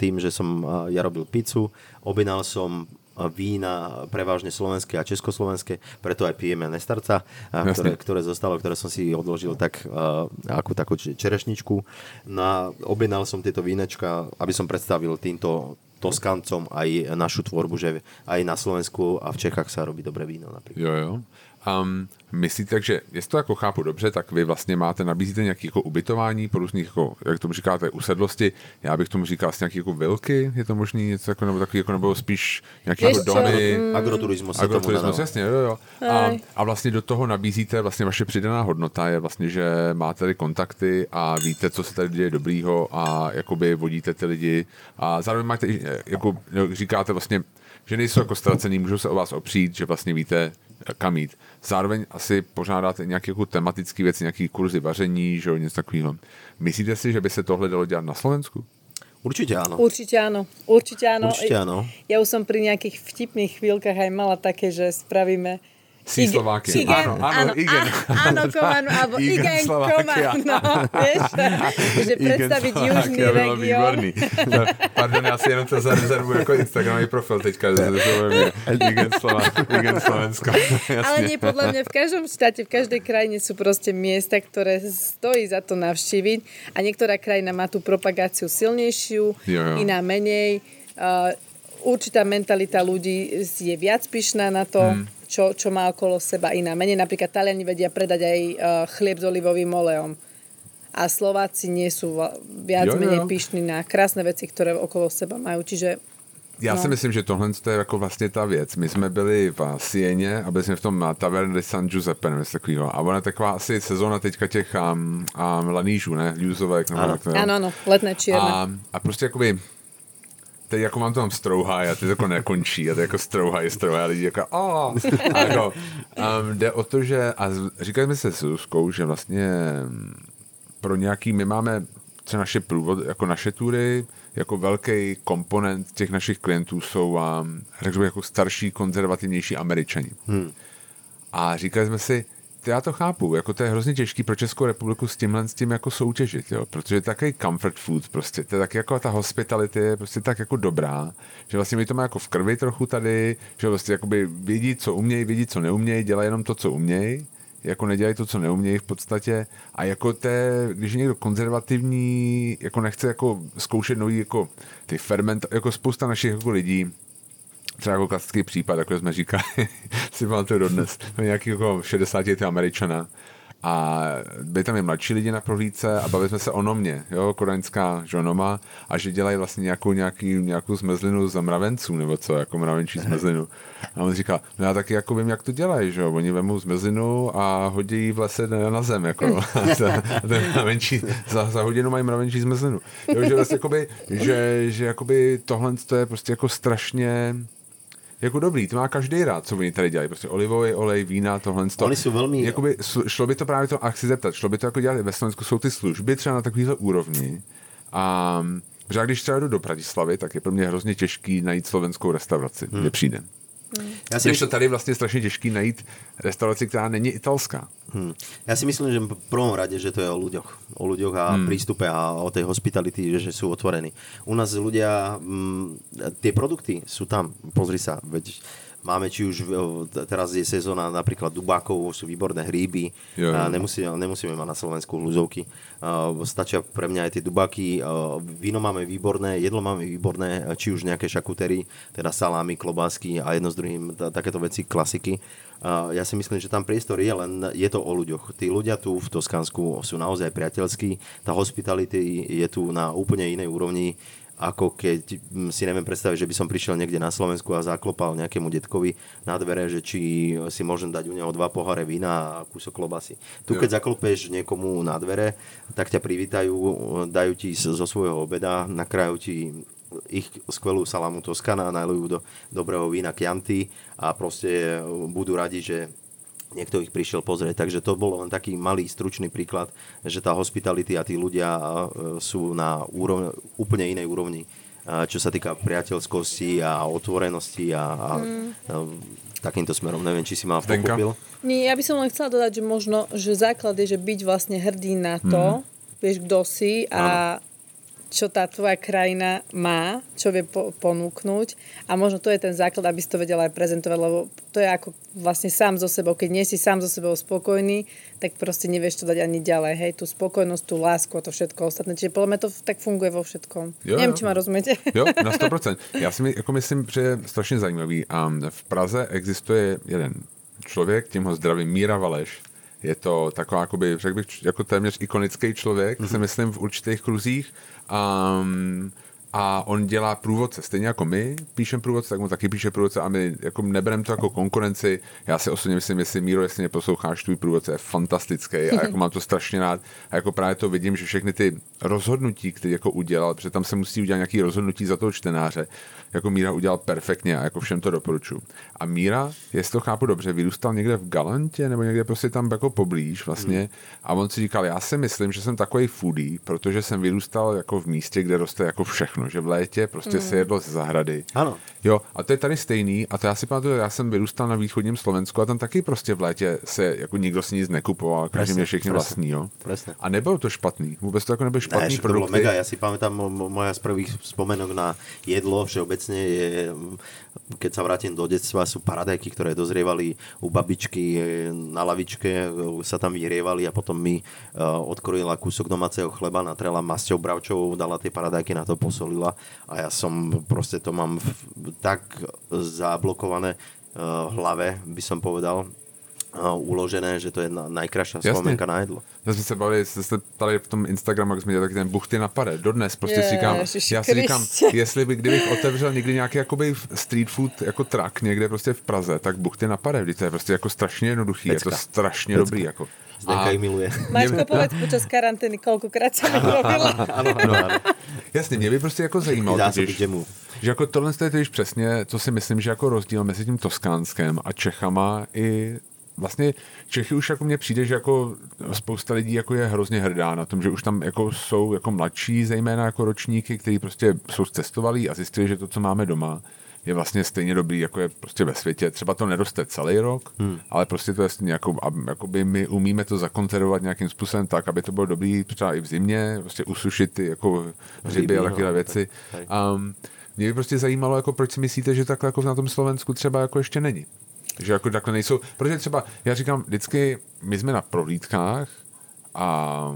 tým, že som ja robil pizzu, objednal som vína prevažne slovenské a československé, preto aj pijeme Nestarca, ktoré, ktoré zostalo, ktoré som si odložil tak ako takú čerešničku. No a objednal som tieto vínečka, aby som predstavil týmto Toskancom aj našu tvorbu, že aj na Slovensku a v Čechách sa robí dobré víno napríklad. Jo, jo. Um, myslíte, takže jestli to jako chápu dobře, tak vy vlastně máte, nabízíte nějaké jako ubytování po různých, jako, jak tomu říkáte, usedlosti. Já bych tomu říkal asi nějaké jako vilky, je to možný něco jako, nebo takový, jako, nebo spíš nějaké jako domy. Mm. Agroturismus. Agroturismus, jasně, jo, jo. A, a, vlastně do toho nabízíte, vlastně vaše přidaná hodnota je vlastně, že máte tady kontakty a víte, co se tady děje dobrýho a jakoby vodíte ty lidi a zároveň máte, jako říkáte vlastně, že nejsou jako ztracený, můžou se o vás opřít, že vlastně víte, kam jít. Zároveň asi požádáte nějaké jako tematické věci, nějaké kurzy vaření, že jo, něco takového. Myslíte si, že by se tohle dalo dělat na Slovensku? Určite áno. Určite áno. Určite áno. Určite áno. Ja už som pri nejakých vtipných chvíľkach aj mala také, že spravíme Sí, Slováky. Igen, áno, áno, áno, igen. Áno, Komanu, alebo Igen, igen Koman, no, vieš, že predstaviť južný región. Pardon, ja si jenom to zarezervujem ako Instagramový profil teďka, Igen, Slovák, Igen Slovensko. Ale nie, podľa mňa v každom štáte, v každej krajine sú proste miesta, ktoré stojí za to navštíviť a niektorá krajina má tú propagáciu silnejšiu, jo, jo. iná menej. Uh, určitá mentalita ľudí je viac pyšná na to, mm. Čo, čo má okolo seba iná. Menej napríklad Taliani vedia predať aj uh, chlieb s olivovým olejom. A Slováci nie sú viac jo, menej jo. pyšní na krásne veci, ktoré okolo seba majú. Čiže já no. si myslím, že tohle je jako vlastně ta věc. My jsme byli v Sieně a byli jsme v tom Taverne San Giuseppe, nebo takového. A ona je taková asi sezóna teďka těch um, um, lanížů, ne? Ljuzovek. Ano, ano, ano, letné čierné. A, a prostě jakoby teď jako mám to tam strouhá a ty jako nekončí a ty jako strouhají, strouhají lidi jako a, a jako um, jde o to, že a říkali jsme se s Ruskou, že vlastně pro nějaký, my máme třeba naše průvod, jako naše tury, jako velký komponent těch našich klientů jsou um, řekl jako starší, konzervativnější američani. Hmm. A říkali jsme si, to já to chápu, jako to je hrozně těžký pro Českou republiku s tímhle s tím jako soutěžit, jo, protože takový comfort food prostě, to je tak jako ta hospitality je prostě tak jako dobrá, že vlastně mi to má jako v krvi trochu tady, že vlastně jakoby vědí, co umějí, vědí, co neumějí, dělají jenom to, co umějí jako nedělají to, co neumějí v podstatě. A jako té, když někdo konzervativní, jako nechce jako zkoušet nový jako ty ferment, jako spousta našich jako lidí, třeba jako klasický případ, jako jsme říkali, si pamatuju dodnes, nějaký jako 60 letý američana, a byli tam i mladší lidi na prohlídce a bavili jsme se o nomě, jo, kodaňská žonoma a že dělají vlastně nějakou, nějaký, nějakou zmrzlinu za mravenců nebo co, jako mravenčí zmrzlinu. A on říká, no já taky jako vím, jak to dělají, že jo, oni vemou zmrzlinu a hodí v lese na zem, jako a ten mravenčí, za, za hodinu mají mravenčí zmrzlinu. Jo, že vlastně jakoby, že, že jakoby tohle to je prostě jako strašně jako dobrý, to má každý rád, co oni tady dělají. Prostě olivový olej, vína, tohle. Oni jsou velmi... Jakoby, šlo by to právě to, a chci zeptat, šlo by to jako dělat ve Slovensku, jsou ty služby třeba na takovýhle úrovni. A že když třeba jdu do Bratislavy, tak je pro mě hrozně těžký najít slovenskou restauraci, hmm. kde přijde. Hmm. Ja si Když to tady vlastně strašně těžký najít restauraci, která není italská. Hmm. Ja si myslím, že v prvom rade, že to je o ľuďoch. O ľuďoch a hmm. prístupe a o tej hospitality, že, že sú otvorení. U nás ľudia, m, mm, tie produkty sú tam. Pozri sa, veď Máme či už, teraz je sezóna napríklad dubákov, sú výborné hríby. A nemusíme, nemusíme mať na Slovensku hľuzovky. Stačia pre mňa aj tie dubáky. Víno máme výborné, jedlo máme výborné, či už nejaké šakutery, teda salámy, klobásky a jedno s druhým, takéto veci, klasiky. Ja si myslím, že tam priestor je, len je to o ľuďoch. Tí ľudia tu v Toskánsku sú naozaj priateľskí, tá hospitality je tu na úplne inej úrovni ako keď mm, si neviem predstaviť, že by som prišiel niekde na Slovensku a zaklopal nejakému detkovi na dvere, že či si môžem dať u neho dva poháre vína a kúsok klobasy. Tu keď zaklopeš niekomu na dvere, tak ťa privítajú, dajú ti zo svojho obeda, nakrajú ti ich skvelú salamu Toskana, najlujú do dobrého vína Chianti a proste budú radi, že niekto ich prišiel pozrieť. Takže to bol len taký malý, stručný príklad, že tá hospitality a tí ľudia e, sú na úrovni, úplne inej úrovni, e, čo sa týka priateľskosti a otvorenosti a, a mm. takýmto smerom. Neviem, či si ma pochopil. Nie, ja by som len chcela dodať, že možno, že základ je, že byť vlastne hrdý na to, mm. vieš, kto si a čo tá tvoja krajina má, čo vie po- ponúknuť a možno to je ten základ, aby si to vedela aj prezentovať, lebo to je ako vlastne sám so sebou. Keď nie si sám so sebou spokojný, tak proste nevieš to dať ani ďalej. Hej, tú spokojnosť, tú lásku a to všetko ostatné. Čiže podľa mňa to tak funguje vo všetkom. Jo, Neviem, jo. či ma rozumiete. Jo, na 100%. Já si my, jako myslím, že je strašně zajímavý. A v Praze existuje jeden člověk, tím ho zdraví Míra Valeš, je to taková, jakoby, řekl bych, jako téměř ikonický člověk, mm-hmm. si myslím, v určitých kruzích. Um, a on dělá průvodce, stejně jako my píšeme průvodce, tak on taky píše průvodce a my jako nebereme to jako konkurenci. Já si osobně myslím, jestli Míro, jestli mě posloucháš, tvůj průvodce je fantastický a jako mám to strašně rád a jako právě to vidím, že všechny ty rozhodnutí, které jako udělal, protože tam se musí udělat nějaký rozhodnutí za toho čtenáře, jako Míra udělal perfektně a jako všem to doporučuji. A Míra, jestli to chápu dobře, vyrůstal někde v Galantě nebo někde prostě tam jako poblíž vlastně hmm. a on si říkal, já si myslím, že jsem takový foodie, protože jsem vyrůstal jako v místě, kde roste jako všechno, že v létě prostě mm. se jedlo ze zahrady. Ano. Jo, a to je tady stejný a to já si pamatuju, já jsem vyrůstal na východním Slovensku a tam taky prostě v létě se jako nikdo si nic nekupoval, každý měl všechny vlastní, jo. Presne. A nebylo to špatný, vůbec to jako nebyl špatný ne, produkt. mega, já si pamätám, moja z prvých spomenok na jedlo všeobecne je, keď sa vrátim do detstva, sú paradajky, ktoré dozrievali u babičky na lavičke, sa tam vyrievali a potom mi uh, odkrojila kúsok domáceho chleba, natrela masťou bravčovou, dala tie paradajky na to, posolila a ja som proste to mám tak zablokované v hlave, by som povedal, uložené, že to je najkrajšia vzpomínka na jedlo. Já jsme se bavili, jste se tady v tom Instagramu, jak jsme dělali ten buchty na pare. Dodnes prostě je, říkám, já si říkám, jestli by, kdybych otevřel někdy nějaký jakoby street food jako trak někde prostě v Praze, tak buchty na pare, to je prostě jako strašně jednoduchý, Pecka. je to strašně Pecka. dobrý. Jako. Zdenka ich miluje. Maťko, povedz počas karantény, koľkokrát sa mi robila. ano, ano, ano. Jasně, mě by prostě jako zajímalo, když, že jako tohle je totiž přesně, co si myslím, že jako rozdíl mezi tím Toskánskem a Čechama i vlastně Čechy už jako mně přijde, že jako spousta lidí jako je hrozně hrdá na tom, že už tam jako jsou jako mladší, zejména jako ročníky, kteří prostě jsou cestovalí a zjistili, že to, co máme doma, je vlastně stejně dobrý, jako je prostě ve světě. Třeba to neroste celý rok, hmm. ale prostě to je jako, by my umíme to zakonzervovat nějakým způsobem tak, aby to bylo dobrý třeba i v zimě, prostě usušit ty jako ryby a takové věci. Um, mě by prostě zajímalo, jako proč si myslíte, že takhle jako na tom Slovensku třeba jako ještě není. Že jako takhle nejsou, protože třeba, já říkám vždycky, my jsme na prohlídkách a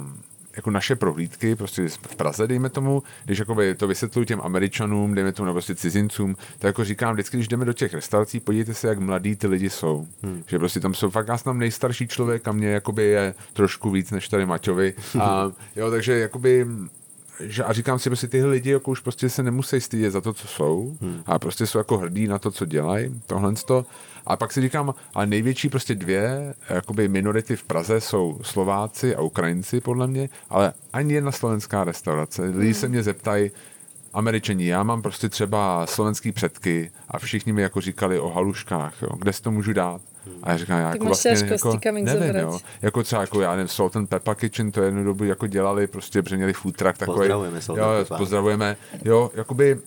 jako naše prohlídky, prostě v Praze, dejme tomu, když to vysvětluji těm Američanům, dejme tomu, nebo prostě cizincům, tak jako říkám vždycky, když jdeme do těch restaurací, podívejte se, jak mladí ty lidi jsou. Hmm. Že prostě tam jsou fakt, jsem tam nejstarší člověk a mě jakoby je trošku víc než tady Maťovi. A jo, takže jakoby že a říkám si, prostě tyhle lidi jako už prostě se nemusí stydět za to, co jsou hmm. a prostě jsou jako hrdí na to, co dělají, tohle to. A pak si říkám, ale největší prostě dvě jakoby minority v Praze jsou Slováci a Ukrajinci, podle mě, ale ani jedna slovenská restaurace. Lidi hmm. se mě zeptají, Američani, já mám prostě třeba slovenský předky a všichni mi jako říkali o haluškách, jo, kde si to můžu dát. A já říkám, já jako vlastně jako, nevím, jo. Jako třeba, jako já nevím, Salt and Pepper Kitchen, to jednu dobu jako dělali, prostě, protože měli food truck takový. Pozdravujeme, jo, pozdravujeme. Jo, jakoby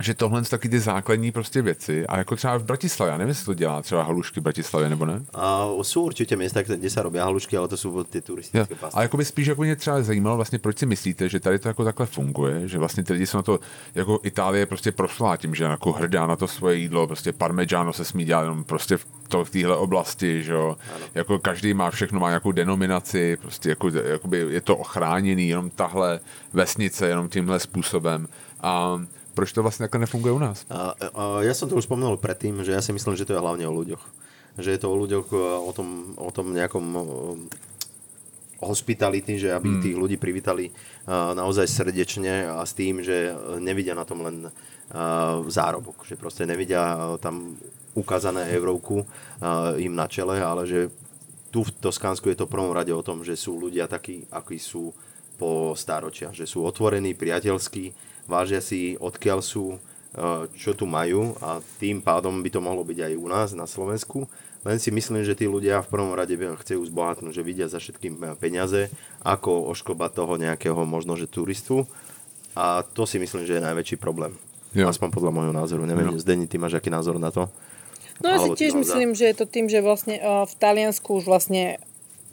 že tohle jsou taky ty základní prostě věci. A jako třeba v Bratislavě, já nevím, jestli to dělá třeba halušky v Bratislavě nebo ne? A jsou určitě města, kde se robí halušky, ale to jsou ty turistické pasty. A jako by spíš jako mě třeba zajímalo vlastně, proč si myslíte, že tady to jako takhle funguje, že vlastně ty lidi jsou na to, jako Itálie prostě prošla tím, že jako hrdá na to svoje jídlo, prostě parmigiano se smí dělat jenom prostě v to v téhle oblasti, že jo. Jako každý má všechno, má nějakou denominaci, prostě jako, jakoby je to ochráněný, jenom tahle vesnice, jenom tímhle způsobem. A proč to vlastně takhle nefunguje u nás? A, a, ja som to už spomenul predtým, že ja si myslím, že to je hlavne o ľuďoch. Že je to o ľuďoch, o tom, o tom nejakom hospitality, že aby hmm. tých ľudí privítali uh, naozaj srdečne a s tým, že nevidia na tom len uh, zárobok, že proste nevidia uh, tam ukázané eurovku im na čele, ale že tu v Toskánsku je to prvom rade o tom, že sú ľudia takí, akí sú po stáročia, že sú otvorení, priateľskí, vážia si, odkiaľ sú, e, čo tu majú a tým pádom by to mohlo byť aj u nás na Slovensku. Len si myslím, že tí ľudia v prvom rade chcú zbohatnúť, že vidia za všetkým e, peniaze, ako ošklbať toho nejakého možno, že turistu. A to si myslím, že je najväčší problém. Jo. Aspoň podľa môjho názoru. Neviem, jo. Zdeni, ty máš aký názor na to? No ja si tiež myslím, že je to tým, že vlastne uh, v Taliansku už vlastne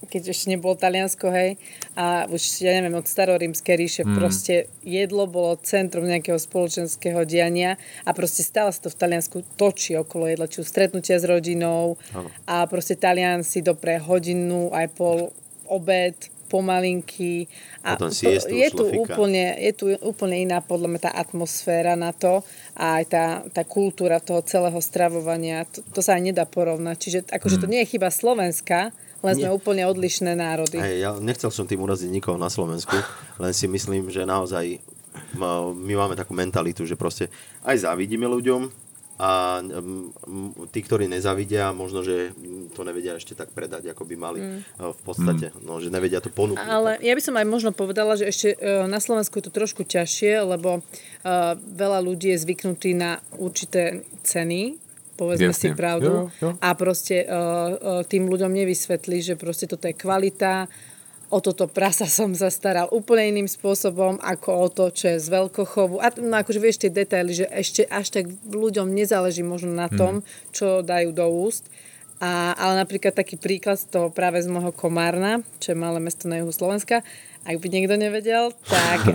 keď ešte nebolo Taliansko, hej, a už, ja neviem, od starorímskej ríše mm. proste jedlo bolo centrum nejakého spoločenského diania a proste stále sa to v Taliansku točí okolo jedla, či stretnutia s rodinou ano. a proste Talian si dopre hodinu aj pol obed, pomalinky. A to, je, tu úplne, je tu úplne iná podľa mňa tá atmosféra na to a aj tá, tá kultúra toho celého stravovania. To, to sa aj nedá porovnať. Čiže akože mm. to nie je chyba Slovenska, len sme Nie. úplne odlišné národy. Hej, ja nechcel som tým uraziť nikoho na Slovensku, len si myslím, že naozaj my máme takú mentalitu, že proste aj závidíme ľuďom a tí, ktorí nezavidia, možno, že to nevedia ešte tak predať, ako by mali mm. v podstate. Mm. No, že nevedia to ponúknuť. Ale ja by som aj možno povedala, že ešte e, na Slovensku je to trošku ťažšie, lebo e, veľa ľudí je zvyknutý na určité ceny, povedzme Jasne. si pravdu. Jo, jo. A proste uh, uh, tým ľuďom nevysvetlí, že proste toto je kvalita, o toto prasa som sa staral úplne iným spôsobom, ako o to, čo je z veľkochovu. A no akože vieš tie detaily, že ešte až tak ľuďom nezáleží možno na tom, mm. čo dajú do úst. A, ale napríklad taký príklad z toho práve z môjho Komárna, čo je malé mesto na juhu Slovenska, ak by niekto nevedel, tak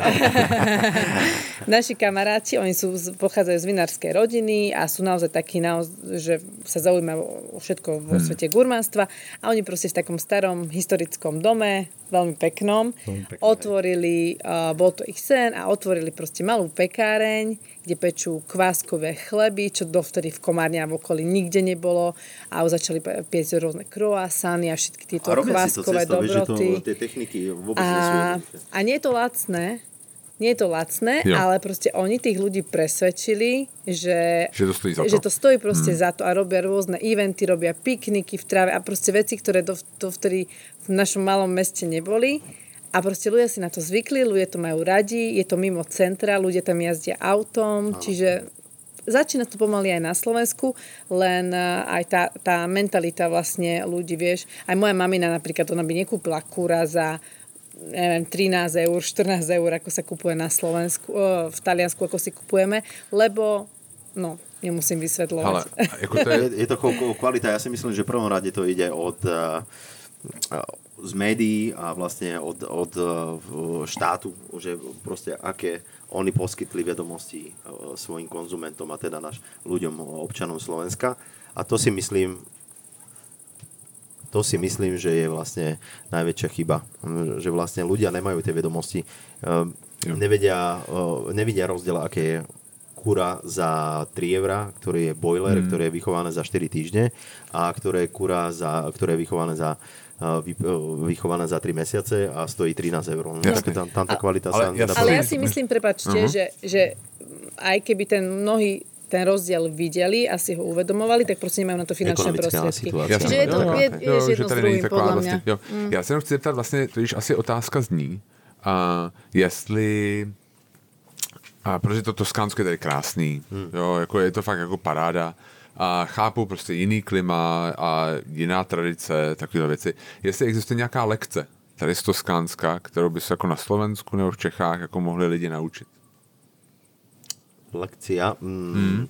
naši kamaráti, oni sú, pochádzajú z vinárskej rodiny a sú naozaj takí, naozaj, že sa zaujímajú o všetko vo hmm. svete gurmánstva a oni proste v takom starom historickom dome veľmi peknom. Veľmi pekné, otvorili, uh, bol to ich sen a otvorili proste malú pekáreň, kde pečú kváskové chleby, čo dovtedy v Komárne a v okolí nikde nebolo a už začali piecť rôzne croissany a všetky tieto A to kváskové cestou, vieš, že to, dobroty. tie techniky vôbec A, a nie je to lacné, nie je to lacné, Jo. ale proste oni tých ľudí presvedčili, že, Že to stojí za že to. to stojí proste za to a robia rôzne eventy, robia pikniky v tráve a proste veci, ktoré dov, dovtedy v našom malom meste neboli. A proste ľudia si na to zvykli, ľudia to majú radi, je to mimo centra, ľudia tam jazdia autom, čiže začína to pomaly aj na Slovensku, len eh, aj tá, tá mentalita vlastne ľudí, vieš. Aj moja mamina napríklad, ona by nekúpila kúra za neviem, 13 eur, 14 eur, ako sa kupuje na Slovensku, eh, v Taliansku, ako si kupujeme, lebo, no, nemusím vysvetľovať. Ale ako to je, Je, je to kvalita, ja si myslím, že v prvom rade to ide od uh, z médií a vlastne od, od uh, štátu, že proste aké oni poskytli vedomosti uh, svojim konzumentom a teda naš ľuďom, občanom Slovenska. A to si myslím, to si myslím, že je vlastne najväčšia chyba. Že vlastne ľudia nemajú tie vedomosti, um, nevedia, nevidia rozdiel, aké je kura za 3 eurá, ktorý je boiler, mm. ktoré je vychované za 4 týždne a ktoré je kura, za, ktoré je vychované za uh, vy, uh, vychované za 3 mesiace a stojí 13 eur. No, tak tam, tam tá kvalita ale sa ja Ale ja si myslím, prepačte, Mhm. že, že aj keby ten mnohí ten rozdiel videli a si ho uvedomovali, tak proste nemajú na to finančné prostriedky. Čiže je to, je, jo, je, jo, je že jedno s druhým, podľa vlastně, mňa. jo. Já se jenom chci zeptat vlastně, to již asi otázka zní, a jestli a protože to Toskánsko je tady krásný, Hmm. jo, jako je to fakt jako paráda a chápu prostě jiný klima a jiná tradice, takové věci. Jestli existuje nějaká lekce tady z Toskánska, kterou by se jako na Slovensku nebo v Čechách jako mohli lidi naučit. Lekcia. Mm, Hmm.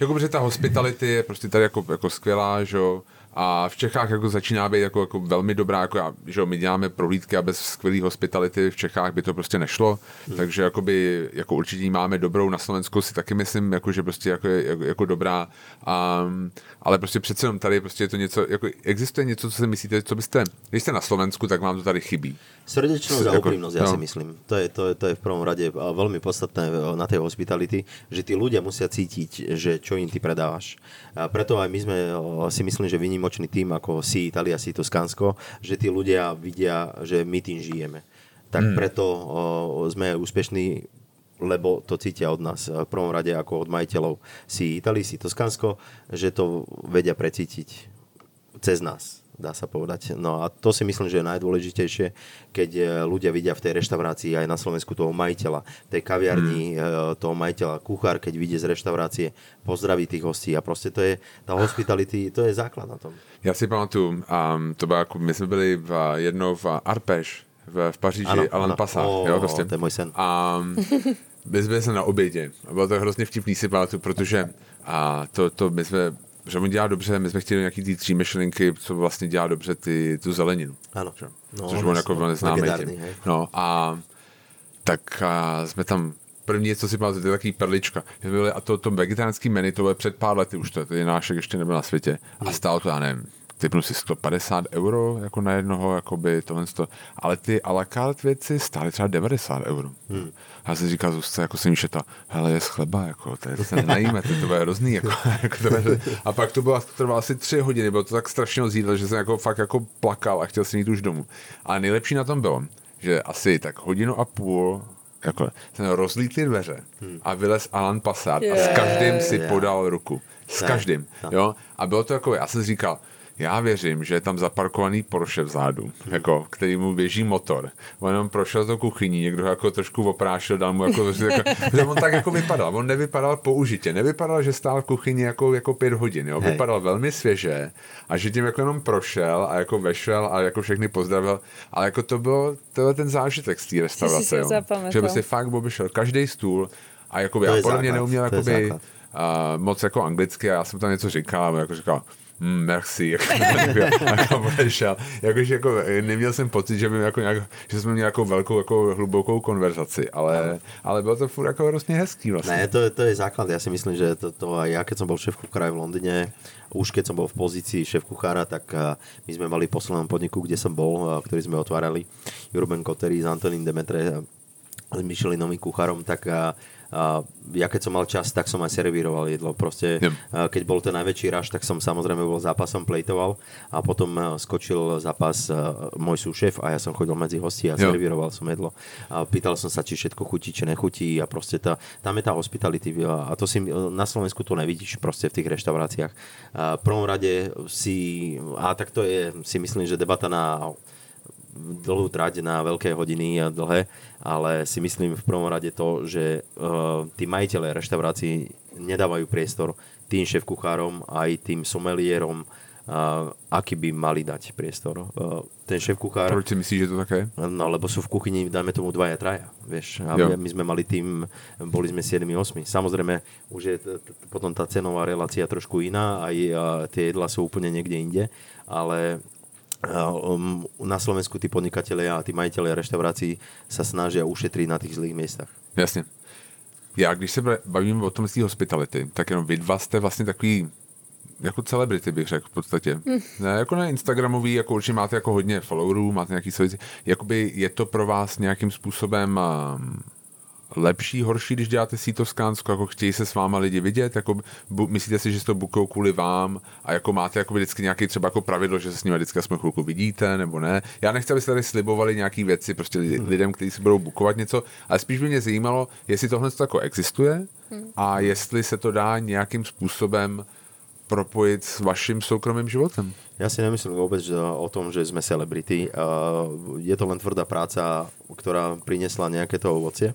Jako, protože ta hospitality je prostě tady jako, jako skvělá, že jo, a v Čechách jako začíná být jako, jako velmi dobrá, jako já, že jo, my děláme prohlídky a bez skvělé hospitality v Čechách by to prostě nešlo, hmm. takže jakoby, jako určitě máme dobrou, na Slovensku si taky myslím, jako, že prostě jako, jako, jako dobrá, um, ale prostě přece jenom tady prostě je to něco, jako existuje něco, co si myslíte, co byste, když jste na Slovensku, tak vám to tady chybí. Srdečnosť a úprimnosť, ja no. si myslím. To je, to, je, to je v prvom rade veľmi podstatné na tej hospitality, že tí ľudia musia cítiť, že čo im ty predávaš. A preto aj my sme si myslím, že vynimočný tým ako si Italia, si Toskánsko, že tí ľudia vidia, že my tým žijeme. Tak Hmm. preto o, sme úspešní lebo to cítia od nás v prvom rade ako od majiteľov si Italii, si Toskánsko, že to vedia precítiť cez nás, dá sa povedať. No a to si myslím, že je najdôležitejšie, keď e, ľudia vidia v tej reštaurácii aj na Slovensku toho majiteľa, tej kaviarni, hmm. toho majiteľa, kuchár, keď vidie z reštaurácie, pozdraví tých hostí a proste to je, tá hospitality, to je základ na tom. Já si pamatuju, um, to bylo my jsme byli v, jednou v Arpeš v, v Paříži, Ano, Alan ano. Passat, jo, prostě. to je můj sen. A my jsme se na obědě. Bylo to hrozně vtipný si pamatuju, protože a to, to my jsme, že on dělá dobře, my jsme chtěli nějaký ty tří myšlenky, co vlastně dělá dobře ty, tu zeleninu. Ano. Že? No, Což on jako velmi známý tím. No a tak a jsme tam První, co si pamatuju, to je takový perlička. A to, to vegetariánský menu, to bylo před pár lety už, to, to je nášek ještě nebyl na světě. A stálo to, já nevím, typnu si 150 euro jako na jednoho, jakoby tohle to. Ale ty a la carte věci stály třeba 90 euro. Hmm. A já jsem říkal Zuzce, jako jsem šeta, hele, je z chleba, jako, to, je, to se nenajíme, to, to bude hrozný, jako, jako to bude, a pak to bylo, to trvalo asi tři hodiny, bylo to tak strašně moc jídla, že jsem jako fakt jako plakal a chtěl jsem jít už domů. A nejlepší na tom bylo, že asi tak hodinu a půl jako, jsem rozlít ty dveře a vylez Alan Passat a s každým si Yeah. podal ruku. S každým, jo. A bylo to jako, já jsem říkal, já věřím, že je tam zaparkovaný Porsche vzadu, jako, který mu běží motor. On jenom prošel to kuchyní, někdo jako trošku oprášil, dal mu jako, jako že on tak jako vypadal. On nevypadal použitě, nevypadal, že stál v kuchyni jako, jako pět hodin, jo. Hej. Vypadal velmi svěže a že tím jako jenom prošel a jako vešel a jako všechny pozdravil. Ale jako to byl, to byl ten zážitek z té restaurace, si jo. Že prostě fakt obešel každý stůl a a je podle mě neuměl jakoby, uh, moc jako anglicky a já jsem tam něco říkal jako říkal, mm, merci, jako, jako odešel. Jakože jako, neměl jsem pocit, že, by jako nějak, že jsme měli jako velkou, jako hlubokou konverzaci, ale, ale bylo to furt jako hrozně hezký vlastně. Ne, to, to je základ. Ja si myslím, že to, to aj ja, keď som bol šéf kuchára v Londýne, už keď som bol v pozícii šéf kuchára, tak uh, my sme mali v poslednom podniku, kde som bol, uh, ktorý sme otvárali, Ruben Kotery s Antonín Demetre, s Michelinovým kuchárom, tak a ja keď som mal čas, tak som aj servíroval jedlo. Proste, yep. keď bol ten najväčší raž, tak som samozrejme bol zápasom plejtoval a potom skočil zápas môj súšef a ja som chodil medzi hostí a yep. servíroval som jedlo. A pýtal som sa, či všetko chutí, či nechutí a proste tá, tam je tá hospitality a to si na Slovensku to nevidíš proste v tých reštauráciách. A v prvom rade si, a tak to je, si myslím, že debata na dlhú trať na veľké hodiny a dlhé, ale si myslím v prvom rade to, že uh, tí majiteľe reštaurácií nedávajú priestor tým šéf kuchárom aj tým somelierom, uh, aký by mali dať priestor. Uh, ten šéf kuchár... Proč si myslíš, že to také? No, lebo sú v kuchyni, dajme tomu dvaja, traja, vieš. A my, my sme mali tým, boli sme 7-8. Samozrejme, už je t- t- potom tá cenová relácia trošku iná, aj uh, tie jedla sú úplne niekde inde, ale na Slovensku tí podnikatelia a tí majiteľia reštaurácií sa snažia ušetriť na tých zlých miestach. Jasně. Já, když se bavím o tom z té hospitality, tak jenom vy dva jste vlastně takový jako celebrity bych řekl v podstatě. Mm. Ne, jako na Instagramový, jako určitě máte jako hodně followerů, máte nějaký svůj, jakoby je to pro vás nějakým způsobem um, lepší, horší, když děláte si to Skánsko, jako chtějí se s váma lidi vidět, jako bu, myslíte si, že to bukou kvůli vám a jako máte jako vždycky nějaký třeba jako pravidlo, že se s nimi vždycky aspoň chvilku vidíte, nebo ne. Já nechci, abyste tady slibovali nějaké věci prostě lidem, kteří si budou bukovat něco, ale spíš by mě zajímalo, jestli tohle jako existuje a jestli se to dá nějakým způsobem propojit s vaším soukromým životem. Ja si nemyslím vôbec o tom, že sme celebrity. Je to len tvrdá práca, ktorá prinesla nejaké to ovocie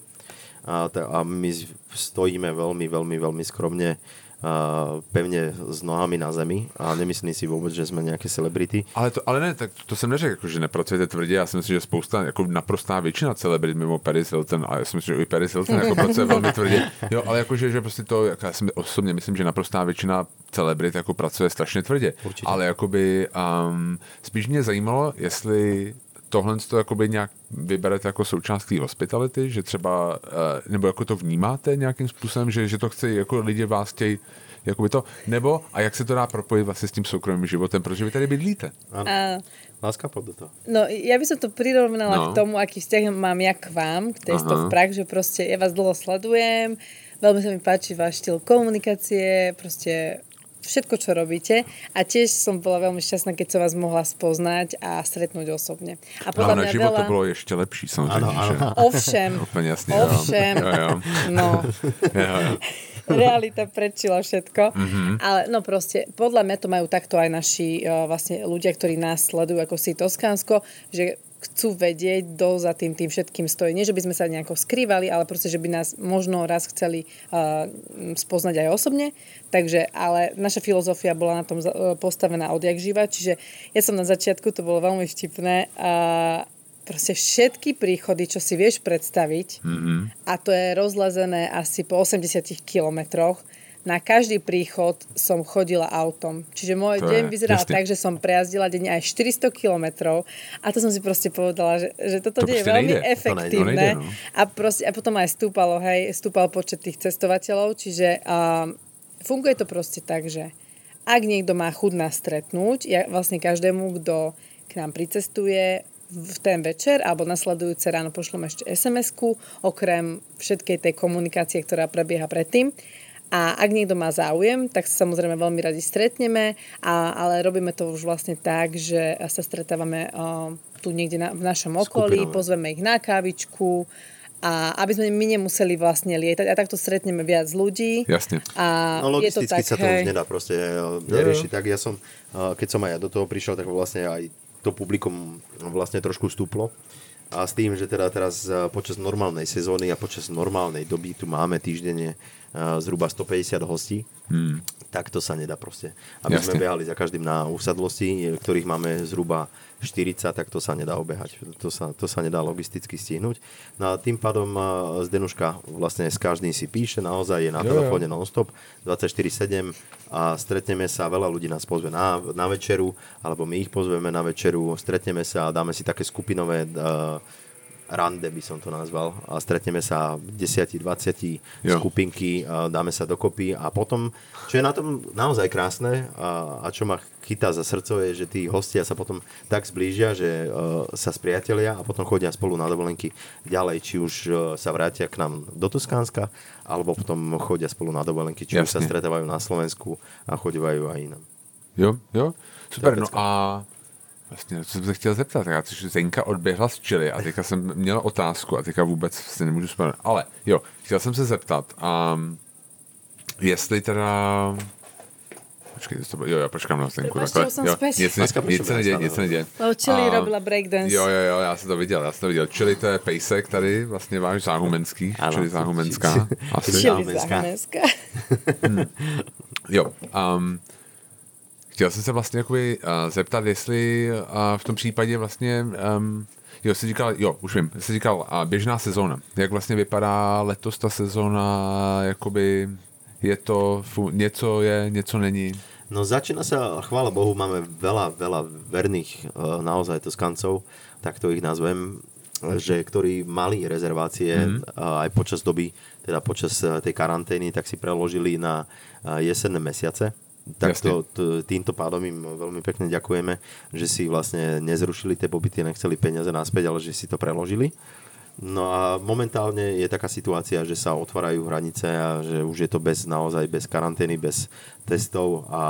a, a my stojíme veľmi, veľmi, veľmi skromne a pevne s nohami na zemi a nemyslím si vůbec, že jsme nějaké celebrity. Ale, to, ale ne, tak to jsem neřekl, jako, že nepracujete tvrdě, já si myslím, že spousta, jako naprostá většina celebrit mimo Paris Hilton, a já si myslím, že i Paris Hilton jako pracuje velmi tvrdě, jo, ale jakože, že prostě to, jako já si osobně myslím, že naprostá většina celebrit jako pracuje strašně tvrdě, Určitě. ale jakoby um, spíš mě zajímalo, jestli tohle to jakoby nějak vyberete jako součást té hospitality, že třeba, eh, nebo jako to vnímáte nějakým způsobem, že, že to chce, jako lidi vás chtějí jakoby to, nebo a jak se to dá propojit vlastně s tím soukromým životem, protože vy tady bydlíte. Ano. A... Láska pod to. No, ja by som to prirovnala no. k tomu, aký vzťah mám ja k vám, k Taste Prague, že proste ja vás dlho sledujem, veľmi sa mi páči váš štýl komunikácie, proste všetko, čo robíte. A tiež som bola veľmi šťastná, keď som vás mohla spoznať a stretnúť osobne. A podľa no, mňa život veľa... to bolo ešte lepší, samozrejme. Ano, ano. Ovšem. Úplne jasne. Ovšem. Jo, jo. No. Jo, jo. Realita prečila všetko. Mm-hmm. Ale no proste, podľa mňa to majú takto aj naši uh, vlastne ľudia, ktorí nás sledujú ako si Toskánsko, že chcú vedieť, do za tým, tým všetkým stojí. Nie, že by sme sa nejako skrývali, ale proste, že by nás možno raz chceli uh, spoznať aj osobne. Takže, ale naša filozofia bola na tom uh, postavená odjak živa, čiže ja som na začiatku, to bolo veľmi vtipné, uh, proste všetky príchody, čo si vieš predstaviť, mm-hmm. a to je rozlezené asi po 80 kilometroch, na každý príchod som chodila autom. Čiže môj to deň vyzeral jasný. tak, že som prejazdila denne aj 400 kilometrov a to som si proste povedala, že, že toto to je veľmi nejde. efektívne. To nejde, no. a, proste, a potom aj stúpalo, hej, stúpal počet tých cestovateľov, čiže um, funguje to proste tak, že ak niekto má chud nás stretnúť, ja vlastne každému, kto k nám pricestuje, v ten večer alebo nasledujúce ráno pošlom ešte SMS-ku, okrem všetkej tej komunikácie, ktorá prebieha predtým. A ak niekto má záujem, tak sa samozrejme veľmi radi stretneme, a, ale robíme to už vlastne tak, že sa stretávame o, tu niekde na, v našom okolí, Skupinové. pozveme ich na kávičku, a aby sme my nemuseli vlastne lietať a takto stretneme viac ľudí. Jasne. A no logisticky je to tak, sa to hej... už nedá proste neriešiť. Tak ja som, e, keď som aj ja do toho prišiel, tak vlastne aj to publikum vlastne trošku stúplo. A s tým, že teda teraz e, počas normálnej sezóny a počas normálnej doby tu máme týždenne zhruba 150 hostí, hmm. tak to sa nedá proste. Aby Jasne. sme behali za každým na úsadlosti, ktorých máme zhruba 40, tak to sa nedá obehať. To sa, to sa nedá logisticky stihnúť. No a tým pádom Zdenuška vlastne s každým si píše, naozaj je na telefóne non-stop 24-7 a stretneme sa, veľa ľudí nás pozve na, na večeru, alebo my ich pozveme na večeru, stretneme sa a dáme si také skupinové uh, rande by som to nazval. A stretneme sa 10-20 skupinky, dáme sa dokopy. A potom, čo je na tom naozaj krásne a, a čo ma chytá za srdco je, že tí hostia sa potom tak zblížia, že uh, sa spriatelia a potom chodia spolu na dovolenky ďalej, či už uh, sa vrátia k nám do Toskánska, alebo potom chodia spolu na dovolenky, či Jasne. už sa stretávajú na Slovensku a chodívajú aj inám. Jo, jo, super, no a Vlastně, co jsem se chtěl zeptat, já což Zenka odběhla z Chile a teďka jsem měl otázku a teďka vůbec si nemůžu vzpomenout. Ale jo, chtěl jsem se zeptat, um, jestli teda Počkej, to bylo, jo, jo, počkám na Zenku. Takhle, jo, nic, nic, nic se neděje, nic se neděje. Lebo Chili robila breakdance. Jo, jo, jo, já jsem to viděl, já jsem to viděl. Chili to je pejsek tady, vlastně váš záhumenský, ano, Chili záhumenská. Asi. Chili záhumenská. hmm. Jo, um, Chtěl jsem se vlastně jakoby, uh, zeptat, jestli uh, v tom případě vlastně, um, jo, jsi říkal, jo, už vím, jsi říkal uh, běžná sezóna. Jak vlastně vypadá letos ta sezóna, jakoby je to, fu, něco je, něco není? No začína sa, chvála Bohu, máme veľa, veľa verných uh, naozaj Toskancov, tak to ich nazvem, že ktorí mali rezervácie mm-hmm. uh, aj počas doby, teda počas uh, tej karantény, tak si preložili na jesenné mesiace tak to, to, týmto pádom im veľmi pekne ďakujeme, že si vlastne nezrušili tie pobyty, nechceli peniaze naspäť, ale že si to preložili. No a momentálne je taká situácia, že sa otvárajú hranice a že už je to bez naozaj bez karantény, bez testov a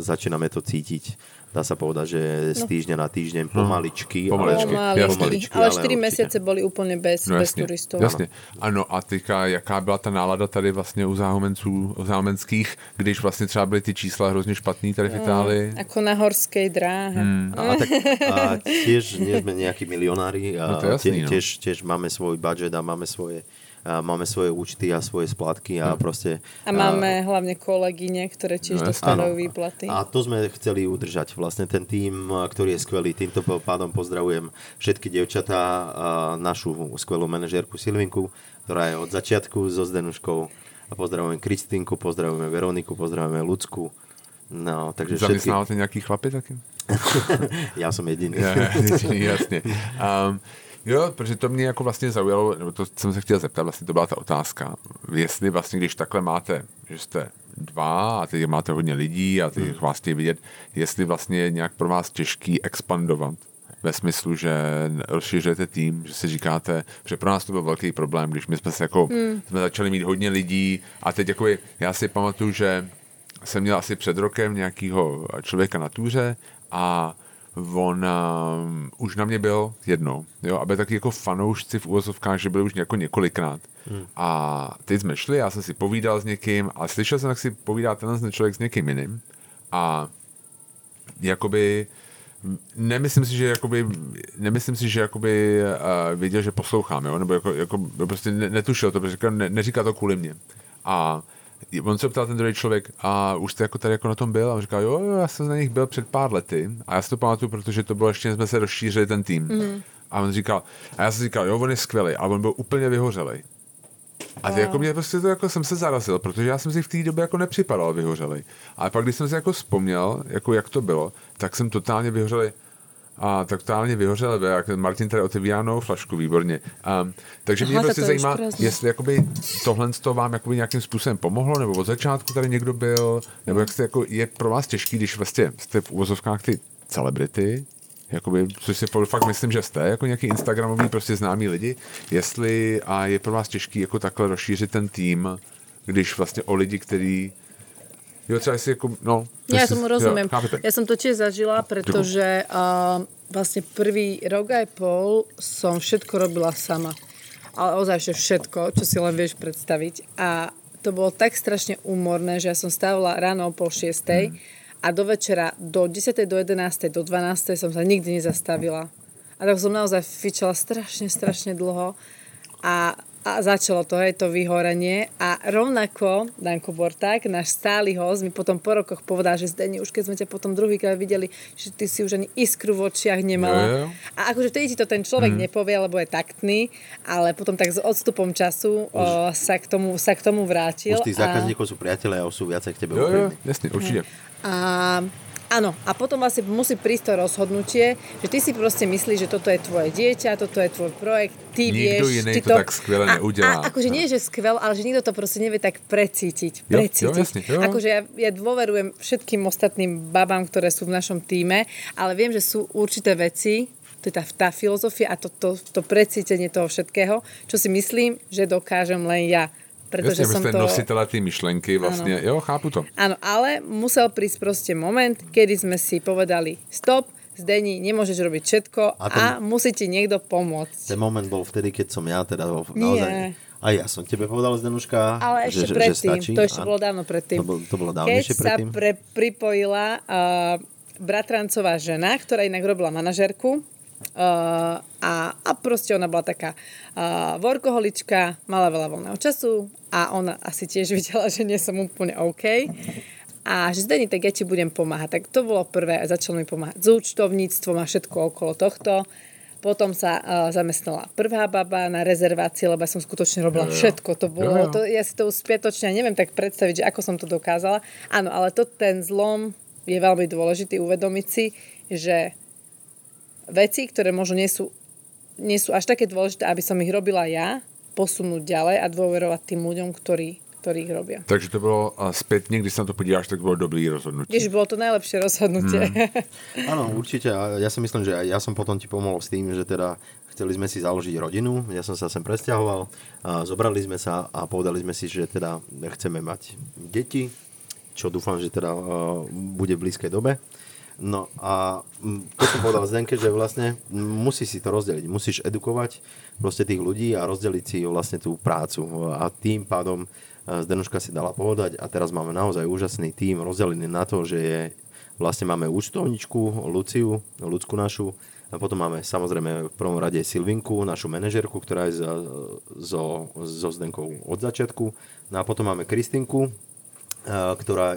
začíname to cítiť dá sa povedať, že z no. týždňa na týždeň pomaličky. No. Pomaličky, ale, pomaličky ale 4 mesiace boli úplne bez, no, bez turistov. Jasně. Ano, a teďka, jaká byla ta nálada tady vlastně u záhumenců, u záhumenských, když vlastně třeba byly ty čísla hrozně špatný tady v no, Itálii? No, ako na horskej dráhe. Hmm. A, tak, a tiež nie sme nejakí milionári. A no to jasný, tie, no. tiež, tiež máme svoj budget a máme svoje a máme svoje účty a svoje splátky a hm. proste... A máme a, hlavne kolegyne, ktoré tiež no, dostávajú výplaty. A to sme chceli udržať. Vlastne ten tým, ktorý je skvelý. Týmto pádom pozdravujem všetky devčatá, našu skvelú manažérku Silvinku, ktorá je od začiatku so Zdenuškou. A pozdravujeme Kristinku, pozdravujeme Veroniku, pozdravujeme Lucku. No, takže všetky... Zamestnávate nejaký chlapi taký? ja som jediný. ja, jediný, jasne. Um, Jo, protože to mě jako vlastně zaujalo, nebo to jsem se chtěl zeptat, vlastně to byla ta otázka. Jestli vlastně, když takhle máte, že jste dva a teď máte hodně lidí a teď hmm. vás chtějí vidět, jestli vlastně je nějak pro vás těžký expandovat ve smyslu, že rozšiřujete tým, že si říkáte, že pro nás to byl velký problém, když my jsme se jako, hmm. jsme začali mít hodně lidí a teď jako já si pamatuju, že jsem měl asi před rokem nějakého člověka na túře a on uh, už na mě byl jednou, jo, aby taky jako fanoušci v úvozovkách, že byli už jako několikrát. Hmm. A teď jsme šli, já jsem si povídal s někým a slyšel jsem, jak si povídá tenhle člověk s někým jiným a jakoby nemyslím si, že jakoby, nemyslím si, že jakoby uh, věděl, že poslouchám, jo? nebo jako, jako prostě netušil to, protože ne, neříká to kvůli mě. A on se ptal ten druhý člověk, a už jste jako tady jako na tom byl? A on říkal, jo, jo, já jsem na nich byl před pár lety. A já si to pamatuju, protože to bylo ještě, jsme se rozšířili ten tým. Mm. A on říkal, a já jsem říkal, jo, on je skvělý, ale on byl úplně vyhořelý. A ty, jako mě prostě to jako jsem se zarazil, protože já jsem si v té době jako nepřipadal vyhořelý. Ale pak, když jsem si jako vzpomněl, jako jak to bylo, tak jsem totálně vyhořelý a tak totálně vyhořel, jak Martin tady otevírá novou flašku, výborně. Um, takže mě prostě zajímá, jestli jakoby tohle to vám jakoby nějakým způsobem pomohlo, nebo od začátku tady někdo byl, nebo jak jste, jako, je pro vás těžký, když vlastně jste v uvozovkách ty celebrity, jakoby, což si fakt myslím, že jste, jako nějaký Instagramový prostě známý lidi, jestli a je pro vás těžký jako takhle rozšířit ten tým, když vlastně o lidi, kteří Jo, třeba si jako, no. Ja tomu rozumiem. Jo, ja som to tiež zažila, pretože uh, vlastne prvý rok aj pol som všetko robila sama. Ale ozaj všetko, čo si len vieš predstaviť. A to bolo tak strašne úmorné, že ja som stávala ráno o pol šiestej mm. a do večera do 10. do 11. do 12. som sa nikdy nezastavila. A tak som naozaj fičala strašne, strašne dlho. A a začalo to, hej, to vyhorenie a rovnako Danko Borták, náš stály host, mi potom po rokoch povedal, že Zdeni, už keď sme ťa potom druhýkrát videli, že ty si už ani iskru v očiach nemala. Jo, jo. A akože vtedy ti to ten človek mm. nepovie, lebo je taktný, ale potom tak s odstupom času o, sa, k tomu, sa k tomu vrátil. Už tých a- zákazníkov sú priatelia a sú viacej k tebe Jo, jo, jasne, určite. A áno, a potom vlastne musí prísť to rozhodnutie, že ty si proste myslíš, že toto je tvoje dieťa, toto je tvoj projekt, ty Nikto vieš... iný ty to tak skvele neudelá. A, akože nie, že skvel, ale že nikto to proste nevie tak precítiť. Jo, jo, precítiť. jasne, jo. Akože ja, ja dôverujem všetkým ostatným babám, ktoré sú v našom týme, ale viem, že sú určité veci, to je tá, tá filozofia a to, to, to precítenie toho všetkého, čo si myslím, že dokážem len ja. Pretože Jasne, som to... nositeľa tej myšlenky, vlastne, jo, chápu to. Áno, ale musel prísť proste moment, kedy sme si povedali stop, Zdeni, nemôžeš robiť všetko a, A ten- a musí ti niekto pomôcť. Ten moment bol vtedy, keď som ja teda bol Nie. naozaj... A ja som tebe povedal, Zdenuška, Ale že, ešte že, predtým, že stačí. to ešte a bolo dávno predtým. To bolo, to bolo Keď dávnejšie sa pre, pripojila uh, bratrancová žena, ktorá inak robila manažerku, Uh, a, a proste ona bola taká uh, workoholička, mala veľa voľného času a ona asi tiež videla, že nie som úplne OK. A že Zdeni, tak ja ti budem pomáhať. Tak to bolo prvé začal mi pomáhať s účtovníctvom a všetko okolo tohto. Potom sa uh, zamestnala prvá baba na rezervácii, lebo ja som skutočne robila všetko. To bolo, Jo, jo. to, ja si to spiatočne neviem tak predstaviť, že ako som to dokázala. Áno, ale to ten zlom je veľmi dôležitý uvedomiť si, že veci, ktoré možno nie sú, nie sú až také dôležité, aby som ich robila ja, posunúť ďalej a dôverovať tým ľuďom, ktorí, ktorí ich robia. Takže to bylo a zpětně, když se na to podíváš, tak bylo dobrý rozhodnutí. Ježiš, bolo to najlepšie rozhodnutie. Áno, určite. A ja si myslím, že ja som potom ti pomohol s tým, že teda chceli sme si založiť rodinu. Ja som sa sem presťahoval. A zobrali sme sa a povedali sme si, že teda chceme mať deti, čo dúfam, že teda uh, bude v blízkej dobe. No a mm, to som povedal Zdenke, že vlastne musí si to rozdeliť. Musíš edukovať proste tých ľudí a rozdeliť si vlastne tú prácu. A tým pádom uh, Zdenuška si dala povedať a teraz máme naozaj úžasný tým rozdelený na to, že je Vlastne máme účtovničku, Luciu, ľudskú našu, a potom máme samozrejme v prvom rade Silvinku, našu manažerku, ktorá je so, so Zdenkou od začiatku. No a potom máme Kristinku, ktorá a,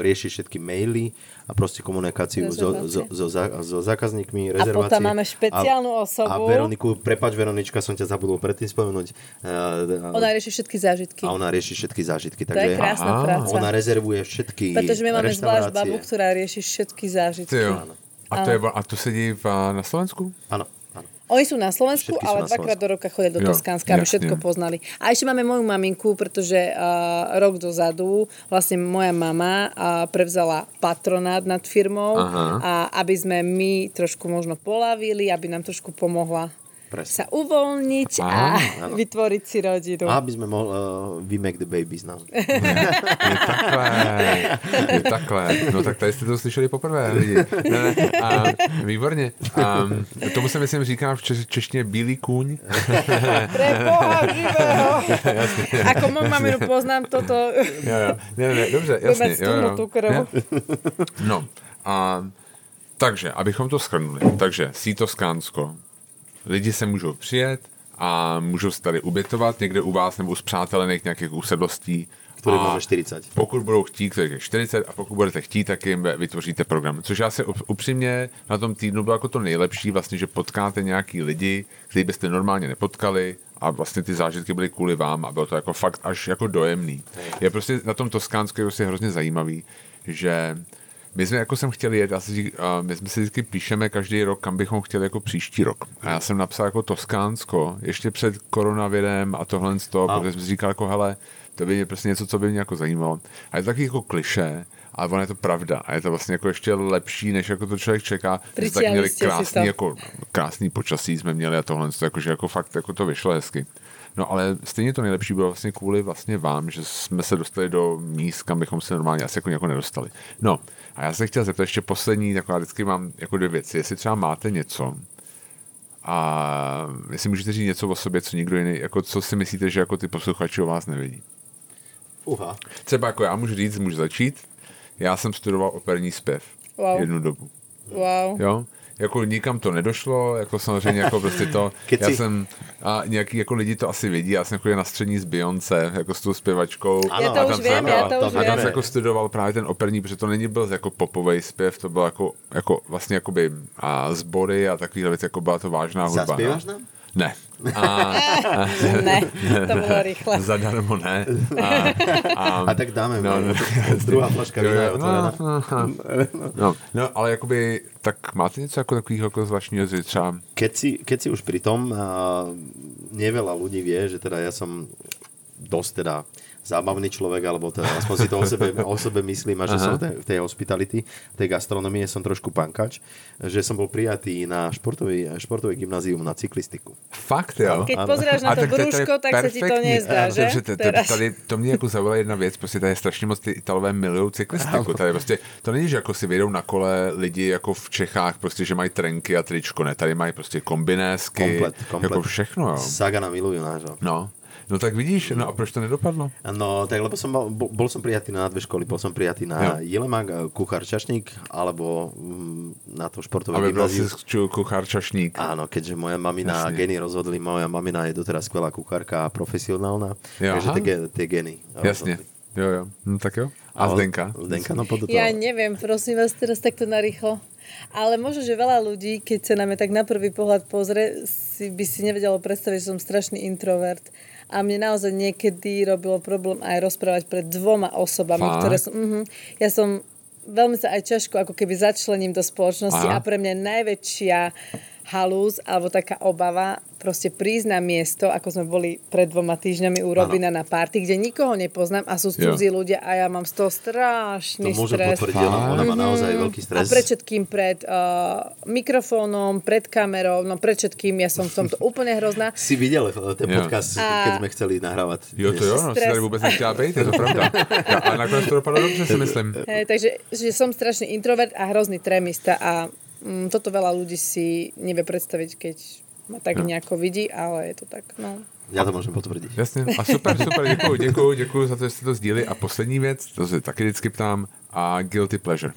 rieši všetky maily a proste komunikáciu so, so, so, so zákazníkmi, A rezervácie. potom máme špeciálnu a, osobu. A Veroniku, prepač Veronička, som ťa zabudol predtým spomenúť. A, Ona rieši všetky zážitky. a ona rieši všetky zážitky. To je Takže krásna Aha, práca. ona rezervuje všetky Pretože my máme zvlášť babu, ktorá rieši všetky zážitky. Ty jo. A to, je, a to sedí v, na Slovensku? Áno, áno. Oni sú na Slovensku, Všetky ale na dvakrát do roka chodia do Jo, Toskánska, aby jasne. všetko poznali. A ešte máme moju maminku, pretože uh, rok dozadu vlastne moja mama uh, prevzala patronát nad firmou Aha. a aby sme my trošku možno polavili, aby nám trošku pomohla Presne. sa uvoľniť a Áno, vytvoriť si rodinu. A aby sme mohli uh, we make the babies now. Je takhle, je takhle. No tak tady jste to slyšeli poprvé, lidi. Ne. A, výborně. A, tomu se myslím říká v če- češtině bílý kůň. Živého! Ako moju maminu poznám, toto Jo, jo. Ne, ne, dobře, jasně. Jo, jo. tú krv. Ne? No, a takže, abychom to schrnuli. Takže, Sítoskánsko. Lidi se můžou přijet a můžou se tady ubytovat někde u vás nebo u zpřátelených nějakých usedlostí. Ktorý A máme 40. Pokud budou chtít, kterých je 40, a pokud budete chtít, tak jim vytvoříte program. Což já up- upřímně na tom týdnu bylo jako to nejlepší, vlastně, že potkáte nějaký lidi, který byste normálně nepotkali a vlastně ty zážitky byly kvůli vám a bylo to jako fakt až jako dojemný. Je prostě na tom Toskánsku je prostě hrozně zajímavý, že my jsme jako jsem chtěli jet, já si, řík- a my jsme si vždycky píšeme každý rok, kam bychom chtěli jako příští rok. A já jsem napsal jako Toskánsko, ještě před koronavirem a tohle z toho, A- protože jsem si říkal jako hele, to by mě prostě něco, co by mě jako zajímalo. A je to taky jako kliše, ale ono je to pravda. A je to vlastně jako ještě lepší, než jako to člověk čeká. Jsme tak měli krásný, to. jako, krásný počasí jsme měli a tohle, jakože jako fakt jako to vyšlo hezky. No ale stejně to nejlepší bylo vlastně kvůli vlastně vám, že jsme se dostali do míst, kam bychom se normálně asi jako, jako nedostali. No a já se chtěl zeptat ještě poslední, jako já vždycky mám jako dvě věci. Jestli třeba máte něco, a jestli můžete říct něco o sobě, co nikdo jiný, jako co si myslíte, že jako ty posluchači o vás nevědí. Uha. Třeba jako já můžu říct, můžu začít. Já jsem studoval operní zpěv Wow. jednu dobu. Wow. Jo? Jako nikam to nedošlo, jako samozřejmě jako prostě to, já jsem, a nějaký jako lidi to asi vidí, já jsem chodil na střední s Beyoncé, jako s tou zpěvačkou. Ano, Ja to a už to už A tam jsem jako studoval právě ten operní, protože to není byl jako popovej zpěv, to bylo jako, jako vlastně jakoby a sbory a takovýhle věci, jako byla to vážná hudba. No. nám? Ne. A, Ne, to bolo rýchle. zadarmo ne. A, a, A tak dáme No, no, no. druhá flaška vína je otvorená. no, no, no, no, ale jakoby, tak máte něco jako takového jako zvláštního, že třeba Keď si, keď si už pri tom, a neveľa ľudí vie, že teda ja som dosť teda zábavný človek, alebo teda aspoň si to o sebe, o sebe myslím a že Aha. som v tej, v tej hospitality, v tej gastronomie som trošku pankač, že som bol prijatý na športový, športový gymnázium na cyklistiku. Fakt, jo? Keď pozráš na A to brúško, tak sa ti to nezdá, že? To, mě jako zaujala jedna věc, prostě tady je strašně moc ty Italové milují cyklistiku. Tady prostě, to není, že jako si vyjdou na kole lidi jako v Čechách, prostě, že mají trenky a tričko, ne, tady mají prostě kombinésky, Komplet, komplet. jako všechno, jo. Sagana milujú nášho. No, no tak vidíš, no a proč to nedopadlo? No, tak lebo som mal, bol, bol som prijatý na dve školy. Bol som prijatý na Jilemak, eh, kuchár čašník, alebo mm, na to športové Aby gymnázium. kuchár čašník. Áno, keďže moja mamina Jasne. geny rozhodli, moja mamina je doteraz skvelá kuchárka a profesionálna, Jo, takže tie, tie geny. Jasně, jo, jo. No tak jo. A Zdenka? Zdenka, no podľa Ja neviem, prosím vás teraz takto narýchlo. Ale možno, že veľa ľudí, keď sa na mňa tak na prvý pohľad pozrie, si, by si nevedelo predstaviť, že som strašný introvert. A mne naozaj niekedy robilo problém aj rozprávať pred dvoma osobami, Fakt? ktoré som... Uh-huh, ja som veľmi sa aj ťažko ako keby začlením do spoločnosti Aha. a pre mňa najväčšia halúz alebo taká obava proste prísť na miesto, ako sme boli pred dvoma týždňami u Robina na party, kde nikoho nepoznám a sú cudzí ľudia a ja mám z toho To strašný môžem stres. potvrdiť, ona, má naozaj veľký A stres. pred všetkým pred uh, mikrofónom, pred kamerou, no pred všetkým, ja som v tomto úplne hrozná. Si videl eh, ten podcast, A- keď sme chceli nahrávať. Jo, to jo, no, si tady vůbec nechtěla být, je to pravda. Ja, a nakonec to dopadlo dobře, si myslím. Hej, takže že som strašný introvert a hrozný trémista a toto veľa ľudí si nevie predstaviť, keď ma tak No. nejako vidí, ale je to tak, no. Ja to môžem potvrdiť. Jasně. A super, super, děkuju, děkuju, děkuju za to, že jste to sdíli. A poslední věc, to se taky vždycky ptám, a guilty pleasure.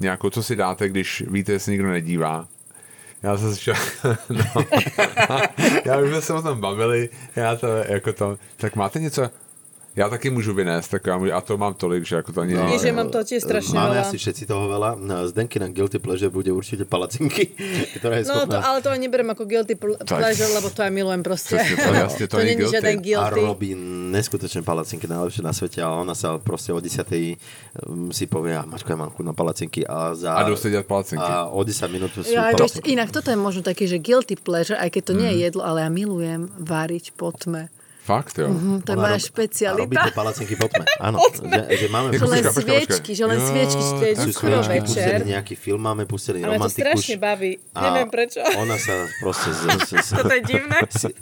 Nějakou, co si dáte, když víte, že se nikdo nedívá. Já jsem si no. Já už jsme se o tom bavili, já to jako to, tak máte něco, já taky můžu vynést, tak já můžu, a to mám tolik, že jako to. Nie, že mám to tiež strašne Máme veľa. asi všetci toho veľa. No, Zdenky na Guilty Pleasure bude určite palacinky, ktorá je No, to, schopná... ale to ani berem ako guilty pl- pleasure, lebo to aj milujem proste. Presne, to jasne, to to nie je není guilty. žiaden a robí neskutočné palacinky, najlepšie na svete a ona sa proste o 10. um, si povie, a Maťko, ja mám chuť na palacinky a za... A dělat palacinky. A o 10 minút sú Ja, vieš, inak toto je možno taký, že guilty pleasure, aj keď to nie Mhm. je jedlo, ale ja milujem variť po tme. Fakt, jo. Hm, to je moja rob- A špecialita. robíte palacinky po tme. Áno, že, že máme... Že len sviečky, že len sviečky, že to je skoro sviečky, večer. pustili nejaký film, máme pustili A mňa to romantiku. strašne baví. Neviem prečo. Ona sa proste z, z, z, Toto je divné. si-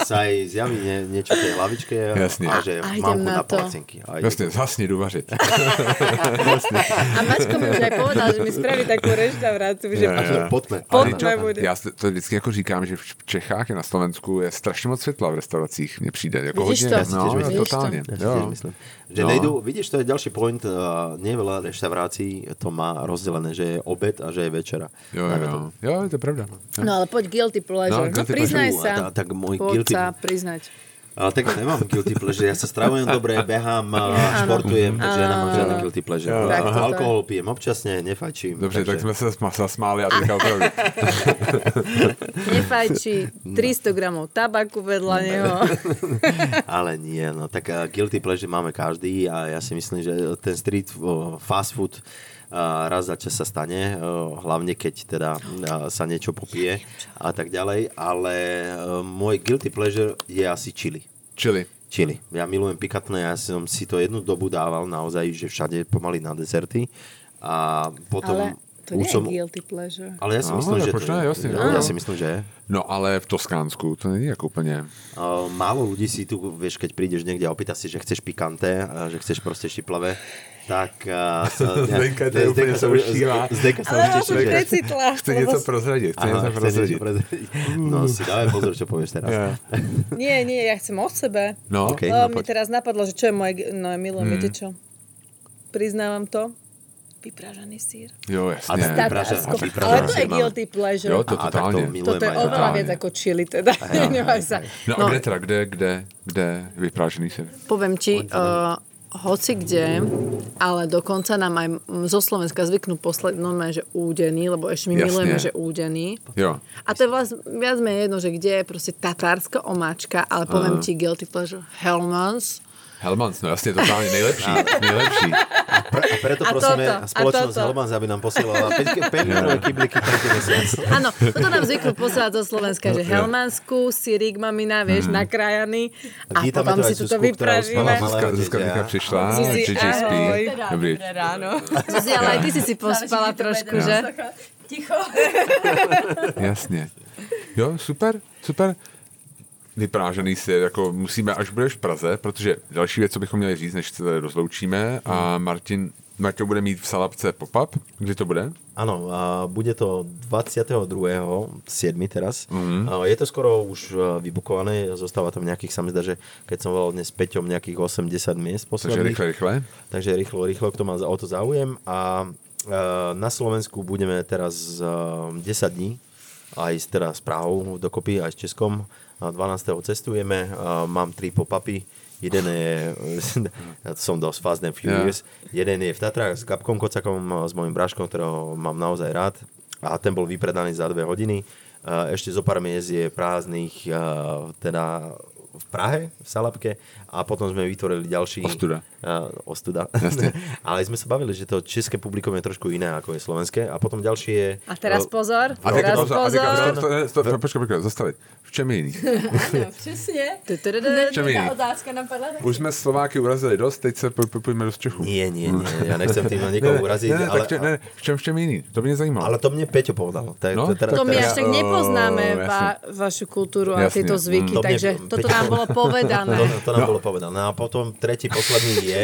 sa jej zjaví nie, niečo v tej hlavičke Jasne. a že A mám na na to. palacinky. A ide Jasně, zasni, jdu vařit. A Maťko mi už aj povedal, že mi spraví takú reštauráciu, že to potme. Pod Ale tme bude. Já si to vždycky jako říkám, že v Čechách i na Slovensku je strašně moc světla v restauracích, mně přijde. Jako Vidíš hodně, to? no, Vidíš jo, to? totálně. Ja si Jo. Že No. nejdú, vidíš, to je ďalší point, uh, nie veľa reštaurácií to má rozdelené, že je obed a že je večera. Jo, jo, jo, je to pravda. No ale poď guilty pleasure. No, No, guilty priznaj pleasure. sa. A tak môj Poď guilty- sa priznať. Ale tak ja nemám guilty pleasure, ja sa stravujem dobre, behám, a športujem, takže ja nemám žiadne guilty pleasure. Tak toto je. Alkohol pijem občasne, nefajčím. Dobře, tak takže- jsme se sma- zasmáli a teďka opravdu. Nefajči 300 gramov tabaku vedľa neho. Ale nie, no tak uh, guilty pleasure máme každý a ja si myslím, že ten street fast food raz za čas sa stane, uh, hlavne keď teda uh, sa niečo popije a tak ďalej, ale uh, môj guilty pleasure je asi chili. Čili. Chili. Ja milujem pikantné, ja som si to jednu dobu dával naozaj, že všade pomaly na deserty a potom Ale to nie už je som... guilty pleasure. Ale ja si No, myslím, tak že... proč ne, jasně, ja, jo. ja si myslím, že je. No ale v Toskánsku to není jako úplně... Uh, málo ľudí si tu, vieš, keď prídeš niekde a opýta si, že chceš pikanté, a že chceš proste štiplavé, tak... Uh, Zdenka, to je úplne sa už- zaušívá. Zdenka sa Ale už som že... necitla. Chce něco prozradit, chce něco prozradit. niečo prezradiť. No si dávaj pozor, čo povieš teraz. Nie, nie, ja chcem o sebe. No, OK. Okay, no mi teraz napadlo, že čo je moje... No, ja milujem, Hmm. viete čo? Priznávam to. vypražaný sír. Jo, A jasně. tak vypražaný- a vypražaný Ale to je sír guilty pleasure. Jo, to A tak totálně. to milujem Toto je aj oveľa totálne. viac ako chili, teda. Nevaj sa. No, a kde teda, kde, kde, kde vyprážený se? Poviem ti, uh, hoci kde, ale dokonca nám aj zo Slovenska zvyknú poslať normálne, že údený, lebo ešte my Jasne. milujeme, že údený. Jo. A to je vlastne viac menej jedno, že kde je proste tatárska omáčka, ale poviem ti guilty pleasure Hellmans. Helmans, no jasně, totálně nejlepší, nejlepší. Pre, a preto A prosíme toto, a spoločnosť. Helmans, aby nám posielala 5 minulé kybliky mesiac. Áno, toto nám zvyknú posielať zo Slovenska, že Helmansku, Sirik mamina, vieš, nakrájaný a Vítame potom si ktorá vypražíme. Zuzka, Zuzka přišla, Zuzi, JJ spí. ahoj. Dobrý. Dobré ráno. Zuzi, ale aj ty si si pospala trošku, že? Ticho. Jasně. Jo, super, super. Vyprážený si, jako musíme, až budeš v Praze, protože další věc, co bychom měli říct, než se rozloučíme, a Martin, Martin bude mít v Salapce pop-up, kdy to bude? Áno, a bude to 22.7. teraz. Mm-hmm. Je to skoro už e, vybukované, zostáva tam nejakých, sa mi zdá, že keď som volal dnes s Peťom, nejakých 80 miest Takže posledných. rychle, rychle. Takže rýchlo, rýchlo, kto má o to záujem. A e, na Slovensku budeme teraz e, 10 dní, aj s, teda s Prahou dokopy, aj s Českom. A 12. cestujeme, mám tri pop-upy. Jeden je, som dosť Fast and Furious, jeden je v Tatrách s Kapkom Kocakom, s mojim bráškom, ktorého mám naozaj rád. A ten bol vypredaný za dve hodiny. Ešte zo pár miest je prázdnych, teda v Prahe, v Salapke a potom sme vytvorili ďalší... Ostuda. Uh, ostuda. Jasne. Ale sme sa bavili, že to české publikum je trošku iné, ako je slovenské. A potom ďalší je... A teraz pozor, A teraz pozor, pozor. to, to, to, to, čem je jiný? Ano, přesně. Čem je otázka napadla taky. Už jsme Slováky urazili dost, teď se po- po- pojďme do Čechů. Nie, nie, nie. Ja nechcem tým nikoho uraziť, ne, ne, ale, tak če, ne, v čem, v čem jiný? To mě zajímalo. ale to mne Peťo povedal. Tak, No, teda, To my až tak nepoznáme Ó, va, vašu kultúru a tieto zvyky, Mm. To takže toto nám bolo povedané. To, to nám bolo povedané. No a potom tretí, posledný je...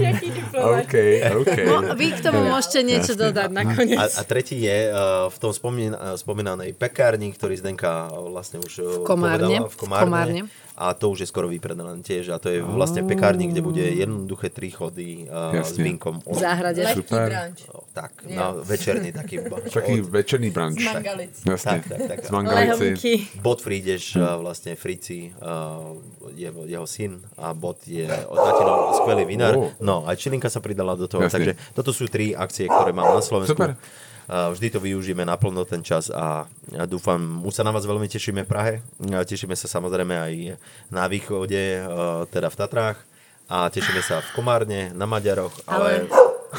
Jaký diplomat. OK, OK. No, vy k tomu môžete niečo dodať nakoniec. A, a tretí je uh, v tom spomín, uh, spomínanej pekárni, ktorý Zdenka vlastne už uh, Komárne. povedala, v Komárne. V Komárne. A to už je skoro vypredané tiež. A to je vlastne pekárni, kde bude jednoduché tri chody uh, s Jasne. vínkom. V záhrade. Super. branč. Tak, na večerný taký. Taký večerný brunch. Z Mangalic. Jasně. Tak, tak, tak. Z Mangalici. Bot Friedeš, uh, vlastne Frici, uh, jeho, jeho syn a Bot je tatino skvelý vinár. Oh. No, aj Čilinka sa pridala do toho, Jasne. takže toto sú tri akcie, ktoré mám na Slovensku. Super. Vždy to využijeme naplno ten čas a ja dúfam, už sa na vás veľmi tešíme v Prahe. A tešíme sa samozrejme aj na východe, uh, teda v Tatrách a tešíme sa v Komárne, na Maďaroch, ale,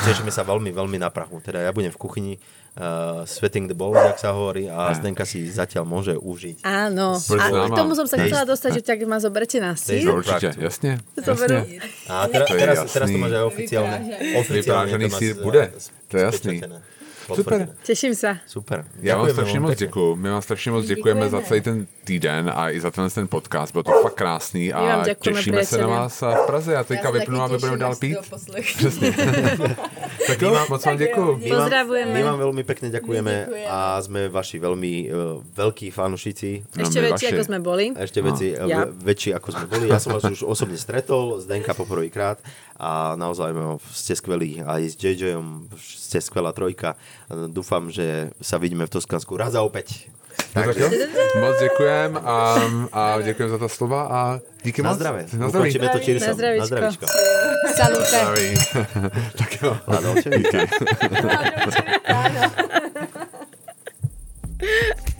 tešíme sa veľmi, veľmi na Prahu. Teda ja budem v kuchyni uh, sweating the balls, jak sa hovorí, a Zdenka si zatiaľ môže užiť. Áno. A k tomu som sa chcela dostať, že tak ma zoberte na sír. No, určitě, jasně. Zoberú. jasně. A teraz, teraz, teraz to máš aj oficiálne. oficiálne máš, sír bude. To je jasný. Super. Teším sa. Super. Já vám veľmi moc děkuju. My vám strašně moc děkujeme za celý ten týden a i za tenhle ten podcast. Bylo to fakt krásný vám a těšíme se na vás v Praze. Já teďka vypnu a my budeme dál pít. Přesně. tak jo, moc vám děkuju. My vám- Pozdravujeme. My vám veľmi pekne ďakujeme a sme vaši veľmi uh, veľkí fanúšici. Ešte my väčší, ako sme boli. Ešte Ja. ja. väčší ako sme boli. Ja som vás už osobne stretol, Zdenka poprvýkrát a naozaj ste skvelí. Aj s JJom ste skvelá trojka. Dúfam, že sa vidíme v Toskansku raz a opäť. Tak jo, moc děkujem a, a děkujem za ta slova a díky Na moc. zdravé. Na zdraví. Ukončíme to čirsom. Na zdravíčko. Na zdravíčko. Salute. Zdraví. tak jo. Na dolčevíka.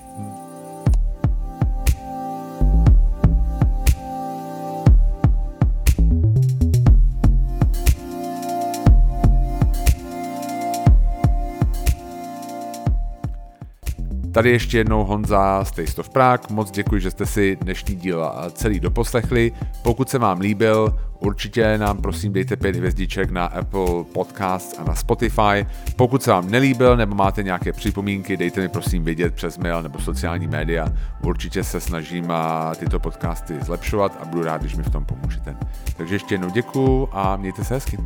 Tady ještě jednou Honza z Taste of Prague. Moc děkuji, že jste si dnešní díl celý doposlechli. Pokud se vám líbil, určitě nám prosím dejte pět hvězdiček na Apple Podcasts a na Spotify. Pokud se vám nelíbil nebo máte nějaké připomínky, dejte mi prosím vědět přes mail nebo sociální média. Určitě se snažím tyto podcasty zlepšovat a budu rád, když mi v tom pomůžete. Takže ještě jednou děkuju a mějte se hezky.